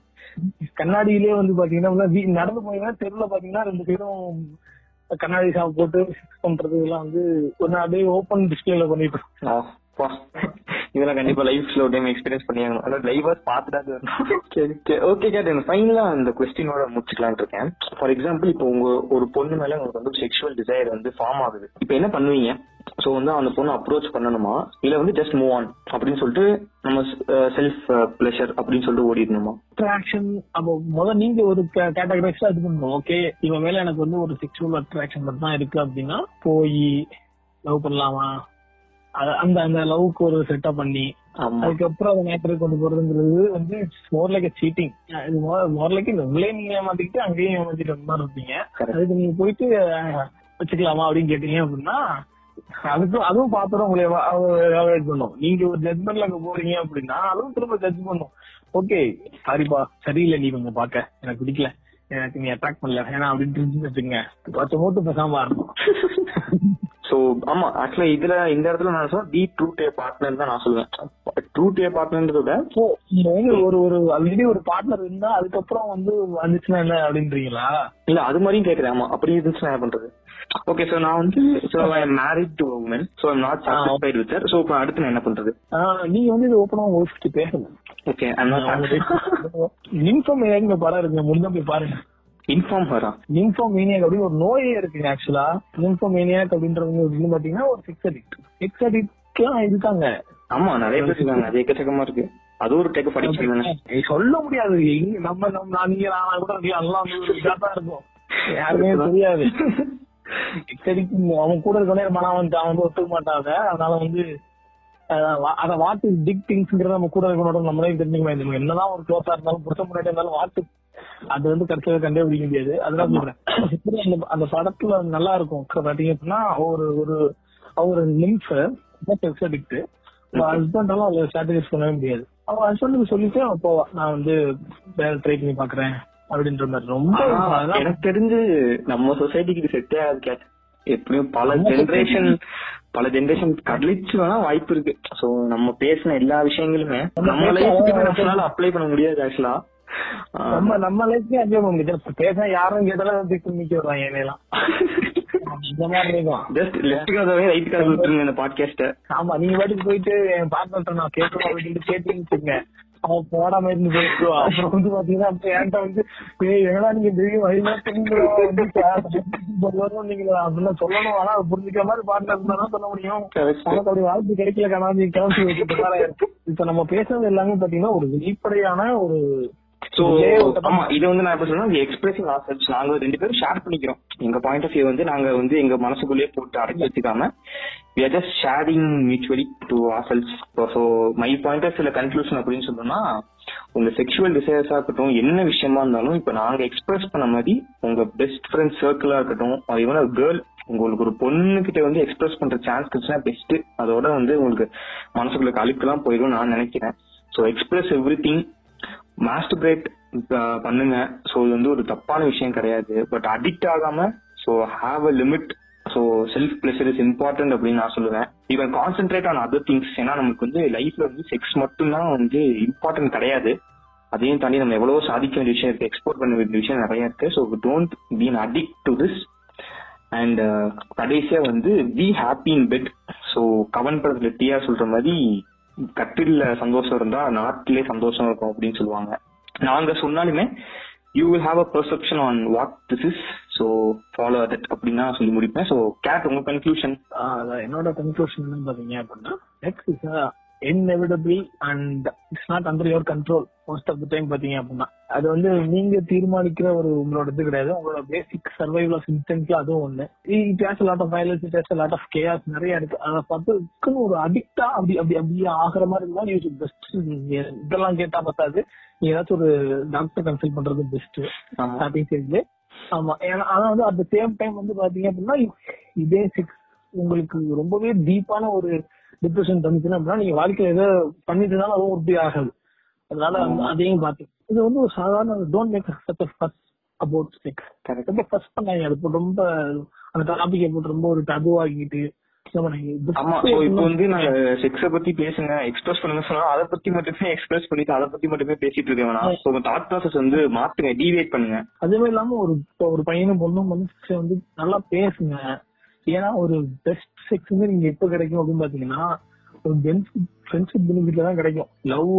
கண்ணாடியிலே வந்து பாத்தீங்கன்னா நடந்து போனீங்கன்னா தெருல பாத்தீங்கன்னா ரெண்டு பேரும் கண்ணாடி ஷாப் போட்டு பண்றது எல்லாம் வந்து ஒரு அப்படியே ஓப்பன் டிஸ்பிளேல பண்ணிட்டு. இதெல்லாம் கண்டிப்பா லைஃப்ல ஒரு டைம் எக்ஸ்பீரியன்ஸ் பண்ணியாகணும். அதாவது லைவர்ஸ் பார்த்துட்டாது ஓகே கேட்டேன் ஃபைனலா அந்த கொஸ்டினோட முடிச்சுக்கலாம்னு இருக்கேன். ஃபார் எக்ஸாம்பிள் இப்போ உங்க ஒரு பொண்ணு மேல உங்களுக்கு வந்து செக்ஷுவல் டிசைர் வந்து ஃபார்ம் ஆகுது. இப்போ என்ன பண்ணுவீங்க? சோ வந்து அந்த பொண்ணு அப்ரோச் பண்ணணுமா? இல்ல வந்து ஜஸ்ட் மூவ் ஆன் அப்படின்னு சொல்லிட்டு நம்ம செல்ஃப் பிளஷர் அப்படின்னு சொல்லிட்டு ஓடிடணுமா? அட்ராக்ஷன் அப்போ முதல்ல நீங்க ஒரு கேட்டகரைஸா இது பண்ணணும். ஓகே இவன் மேல எனக்கு வந்து ஒரு செக்ஷுவல் அட்ராக்ஷன் மட்டும் தான் இருக்கு அப்படின்னா போய் லவ் பண்ணலாமா? அந்த அந்த லவ்க்கு ஒரு செட்டப் பண்ணி அதுக்கப்புறம் அதை நேரத்துக்கு கொண்டு போறதுங்கிறது வந்து மோர் லைக் சீட்டிங் இது மோர் லைக் இந்த உள்ளே நீங்க ஏமாத்திக்கிட்டு அங்கேயும் ஏமாத்திட்டு மாதிரி இருப்பீங்க. அதுக்கு நீங்க போயிட்டு வச்சுக்கலாமா அப்படின்னு கேட்டீங்க அப்படின்னா அதுக்கும் அதுவும் பார்த்தோம் உங்களை பண்ணும். நீங்க ஒரு ஜட்மெண்ட்ல அங்க போறீங்க அப்படின்னா அதுவும் திரும்ப ஜட்ஜ் பண்ணும். ஓகே சாரிப்பா சரியில்லை நீ கொஞ்சம் பாக்க எனக்கு பிடிக்கல. எனக்கு நீ அட்ராக்ட் பண்ணல. ஏன்னா அப்படின்னு தெரிஞ்சு வச்சுங்க பச்சை மூட்டு பேசாம இருக்கும் சோ ஆமா ஆக்சுவலா இதுல இந்த இடத்துல நான் சொல்ல டி ட்ரூ டே பார்ட்னர் தான் நான் சொல்லுவேன். ட்ரூ டே பார்ட்னர்ன்றத ஒரு ஒரு ஆல்ரெடி ஒரு பார்ட்னர் இருந்தா அதுக்கப்புறம் வந்து வந்துச்சுன்னா என்ன அப்படின்றீங்களா? இல்ல அது மாதிரியும் கேக்குறேன். ஆமா அப்படி இருந்துச்சுன்னா என்ன பண்றது? ஓகே சோ நான் வந்து so I married to woman so I'm not uh, satisfied with so இப்போ அடுத்து நான் என்ன பண்றது? நீங்க வந்து இது ஓப்பனா உங்க பேசணும் ஓகே ஐம் நாட் நிம்ஃபம் ஏங்க படம் இருக்குங்க முடிஞ்சா போய் பாருங்க. இன்ஃபார்ம் ஹரா நிம்ஃபோமேனியாக் அப்படின்னு ஒரு நோயே இருக்குங்க ஆக்சுவலா நிம்ஃபோமேனியாக் அப்படின்றது வந்து பாத்தீங்கன்னா ஒரு செக்ஸ் அடிக்ட் செக்ஸ் அடிக்ட்லாம் இருக்காங்க. ஆமா நிறைய பேர் இருக்காங்க. அது எக்கச்சக்கமா இருக்கு. அது ஒரு டெக் படிச்சு சொல்ல முடியாது. நம்ம நம்ம நான் நீங்க நான் கூட எல்லாம் இருக்கும். யாருமே தெரியாது. அவன் கூட இருக்கனே மனம் வந்து அவன் வந்து ஒத்துக்க மாட்டாங்க அதனால வந்து அத வாட்டு டிக் திங்ஸ்ங்கிறத நம்ம கூட இருக்கணும் நம்மளே தெரிஞ்சுக்க மாதிரி என்னதான் ஒரு க்ளோஸா இருந்தாலும் புருஷ முன்னாடி இருந்தாலும் வாட்டு அது வந்து கடைசியாக கண்டுபிடிக்க முடியாது. அதெல்லாம் சொல்றேன். அந்த படத்துல நல்லா இருக்கும். பாத்தீங்க அப்படின்னா ஒரு ஒரு ஒரு லிம்ஸ் செக்ஸ் அடிக்ட் ஹஸ்பண்டாலும் அதை சாட்டிஸ்ஃபை பண்ணவே முடியாது. அவன் ஹஸ்பண்டுக்கு சொல்லிட்டு அவன் போவா நான் வந்து வேற ட்ரை பண்ணி பாக்குறேன் அப்படின்ற மாதிரி. ரொம்ப எனக்கு தெரிஞ்சு நம்ம சொசைட்டிக்கு செட்டே ஆகாது எப்படியும் பல ஜெனரேஷன் பல ஜெனரேஷன் கழிச்சு வேணா வாய்ப்பு இருக்கு. சோ நம்ம பேசின எல்லா விஷயங்களுமே நம்ம நம்மளால அப்ளை பண்ண முடியாது ஆக்சுவலா நம்ம நம்ம லைஃப்லயே என்ஜாய் பண்ண முடியாது பேச யாரும் கேட்டாலும் திக்கு மிக்க வருவாங்க என்னையெல்லாம் இந்த மாதிரி இருக்கும். ஜஸ்ட் லெஃப்ட் காதவே ரைட் காத விட்டுருங்க இந்த பாட்காஸ்ட ஆமா நீங்க பாட்டுக்கு போயிட்டு என் பார்ட்னர் நான் கேட்கணும் அப்படின்னு வச்சுக்கோங்க. அவன் போடாம இருந்து போயிடுவா அப்புறம் வந்து பாத்தீங்கன்னா அப்ப என்கிட்ட வந்து என்னடா நீங்க தெரியும் வழிமா தெரியும் நீங்க அப்படின்னா சொல்லணும். ஆனா அது புரிஞ்சுக்கிற மாதிரி பார்ட்னர் சொல்ல முடியும். எனக்கு அப்படி வாய்ப்பு கிடைக்கல காணாது கிளம்பி இப்ப நம்ம பேசுறது எல்லாமே பாத்தீங்கன்னா ஒரு வெளிப்படையான ஒரு சோ ஆமா இது வந்து நான் எப்படி சொல்றேன் எக்ஸ்பிரசிங் ஆசல்ஸ் நாங்க ரெண்டு பேரும் ஷேர் பண்ணிக்கிறோம். எங்க பாயிண்ட் ஆஃப் வியூ வந்து நாங்க வந்து எங்க மனசுக்குள்ளேயே போட்டு அடக்கி வச்சுக்காம are just sharing mutually to ourselves. So my point of view conclusion அப்படின்னு சொன்னோம்னா உங்க செக்ஷுவல் டிசைர்ஸா இருக்கட்டும் என்ன விஷயமா இருந்தாலும் இப்ப நாங்க எக்ஸ்பிரஸ் பண்ண மாதிரி உங்க பெஸ்ட் ஃப்ரெண்ட் சர்க்கிளா இருக்கட்டும் ஈவன் கேர்ள் உங்களுக்கு ஒரு பொண்ணு கிட்ட வந்து எக்ஸ்பிரஸ் பண்ற சான்ஸ் கிடைச்சுன்னா பெஸ்ட் அதோட வந்து உங்களுக்கு மனசுக்குள்ள அழுக்கெல்லாம் போயிடும் நான் நினைக்கிறேன். So express everything masturbate பண்ணுங்க. ஸோ இது வந்து ஒரு தப்பான விஷயம் கிடையாது. பட் அடிக்ட் ஆகாம so have a limit so self pleasure is important அப்படின்னு நான் சொல்லுவேன். Even concentrate on other things ஏன்னா நமக்கு வந்து லைஃப்ல வந்து செக்ஸ் மட்டும்தான் வந்து இம்பார்ட்டன்ட் கிடையாது. அதையும் தாண்டி நம்ம எவ்வளவோ சாதிக்க வேண்டிய விஷயம் இருக்கு. எக்ஸ்போர்ட் பண்ண வேண்டிய விஷயம் நிறைய இருக்கு. So don't been addict to this and கடைசியா வந்து be happy in bed so கவன் படத்துல டீயா சொல்ற மாதிரி கட்டில சந்தோஷம் இருந்தா நாட்டிலே சந்தோஷம் இருக்கும் அப்படின்னு சொல்லுவாங்க. நாங்க சொன்னாலுமே you will have a perception on what this is so follow that அப்படின்னு சொல்லி முடிப்பேன். ஸோ கேட் உங்க கன்க்ளூஷன் அதான் என்னோட கன்க்ளூஷன் என்ன பாத்தீங்க அப்படின்னா next is inevitable and it's not under your control most of the time பாத்தீங்க அப்படின்னா. அது வந்து நீங்க தீர்மானிக்கிற ஒரு உங்களோட இது கிடையாது. உங்களோட பேசிக் சர்வைவல் ஆஃப் இன்ஸ்டன்ட்ல அதுவும் ஒண்ணு. It has lot of violence it has lot of case நிறைய இருக்கு. அதை பார்த்து ஒரு அடிக்டா அப்படி அப்படி அப்படியே ஆகிற மாதிரி இருந்தா யூ பெஸ்ட் இதெல்லாம் கேட்டா பார்த்தாது நீ ஏதாச்சும் ஒரு டாக்டர் கன்சல்ட் பண்றது பெஸ்ட் ஸ்டார்டிங் ஸ்டேஜ்ல ஆமா. ஏன்னா ஆனா வந்து அட் த சேம் டைம் வந்து பாத்தீங்க அப்படின்னா இதே சிக்ஸ் உங்களுக்கு ரொம்பவே டீப்பான ஒரு டிப்ரெஷன் தந்துச்சுன்னா அப்படின்னா நீங்க வாழ்க்கையில ஏதோ பண்ணிட்டு இருந்தாலும் அதுவும் உறுதி ஆகாது. அதனால அதையும் பார்த்து. இது வந்து ஒரு சாதாரண don't make such first about sex ரொம்ப ஃபர்ஸ்ட் பண்ணாங்க அது ரொம்ப அந்த டாபிக்கை போட்டு ரொம்ப ஒரு டபுவாகிட்டு ஆமா. சோ இப்போ வந்து நாங்க செக்ஸ பத்தி பேசுங்க. எக்ஸ்பிரஸ் பண்ணுங்க சொன்னா அதை பத்தி மட்டுமே எக்ஸ்பிரஸ் பண்ணிட்டு அதை பத்தி மட்டுமே பேசிட்டு இருக்க வேணாம் ஸோ உங்க தாட் ப்ராசஸ் வந்து மாத்துங்க டீவியேட் பண்ணுங்க. அதுவே இல்லாம ஒரு ஒரு பையனும் பொண்ணும் வந்து நல்லா பேசுங்க. ஏன்னா ஒரு பெஸ்ட் செக்ஸ் வந்து நீங்க எப்ப கிடைக்கும் அப்படின்னு பாத்தீங்கன்னா ஒரு ஃப்ரெண்ட்ஷிப் பெனிஃபிட்ல தான் கிடைக்கும். லவ்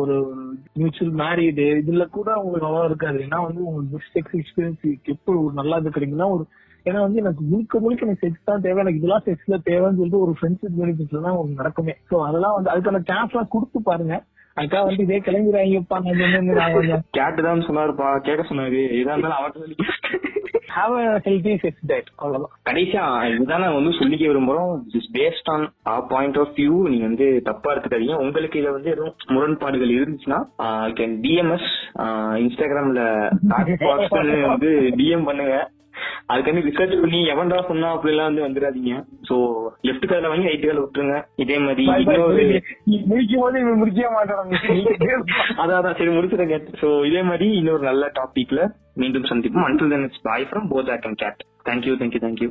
ஒரு மியூச்சுவல் மேரீடு இதுல கூட உங்களுக்கு அவ்வளவு இருக்காது. ஏன்னா வந்து உங்களுக்கு பெஸ்ட் செக்ஸ் எக்ஸ்பீரியன்ஸ் எப்போ ஒரு நல்லா இது கிடைக்கும்னா ஒரு ஏன்னா வந்து எனக்கு முழுக்க முழுக்க எனக்கு செக்ஸ் தான் தேவை. எனக்கு இதெல்லாம் செக்ஸ்ல தேவைன்னு சொல்லிட்டு ஒரு ஃப்ரெண்ட்ஷிப் பெனிஃபிட்ல தான் உங்களுக்கு நடக்குமே. சோ அதெல்லாம் வந்து அதுக்கான சான்ஸ் எல்லாம் கொடுத்து பாருங்க. அதுக்காக வந்து இதே கிளம்பிடுறாங்கப்பா நான் சொன்னேன்னு சொன்னாருப்பா. கேட்க சொன்னாரு. எதா இருந்தாலும் அவர்கிட்ட have a healthy sex diet அவ்வளவுதான். கடைசியா இதுதான் நான் வந்து சொல்லிக்க விரும்புறோம். Is based on a point of view நீங்க வந்து தப்பா எடுத்துக்காதீங்க. உங்களுக்கு இதுல வந்து எதுவும் முரண்பாடுகள் இருந்துச்சுன்னா கேன் டிஎம்எஸ் இன்ஸ்டாகிராம்ல வந்து டிஎம் பண்ணுங்க. அதுக்காண்டி ரிசர்ச் பண்ணி எவன்டா சொன்னா அப்படிலாம் வந்து வந்துடாதீங்க. சோ லெஃப்ட் கால வாங்கி ரைட் கால விட்டுருங்க. இதே மாதிரி முடிக்கும் போது இவன் முடிக்கவே மாட்டான். அதான் அதான். சரி முடிச்சிருங்க. சோ இதே மாதிரி இன்னொரு நல்ல டாபிக்ல மீண்டும் சந்திப்போம். Until then it's bye from both and Kate thank you thank you thank you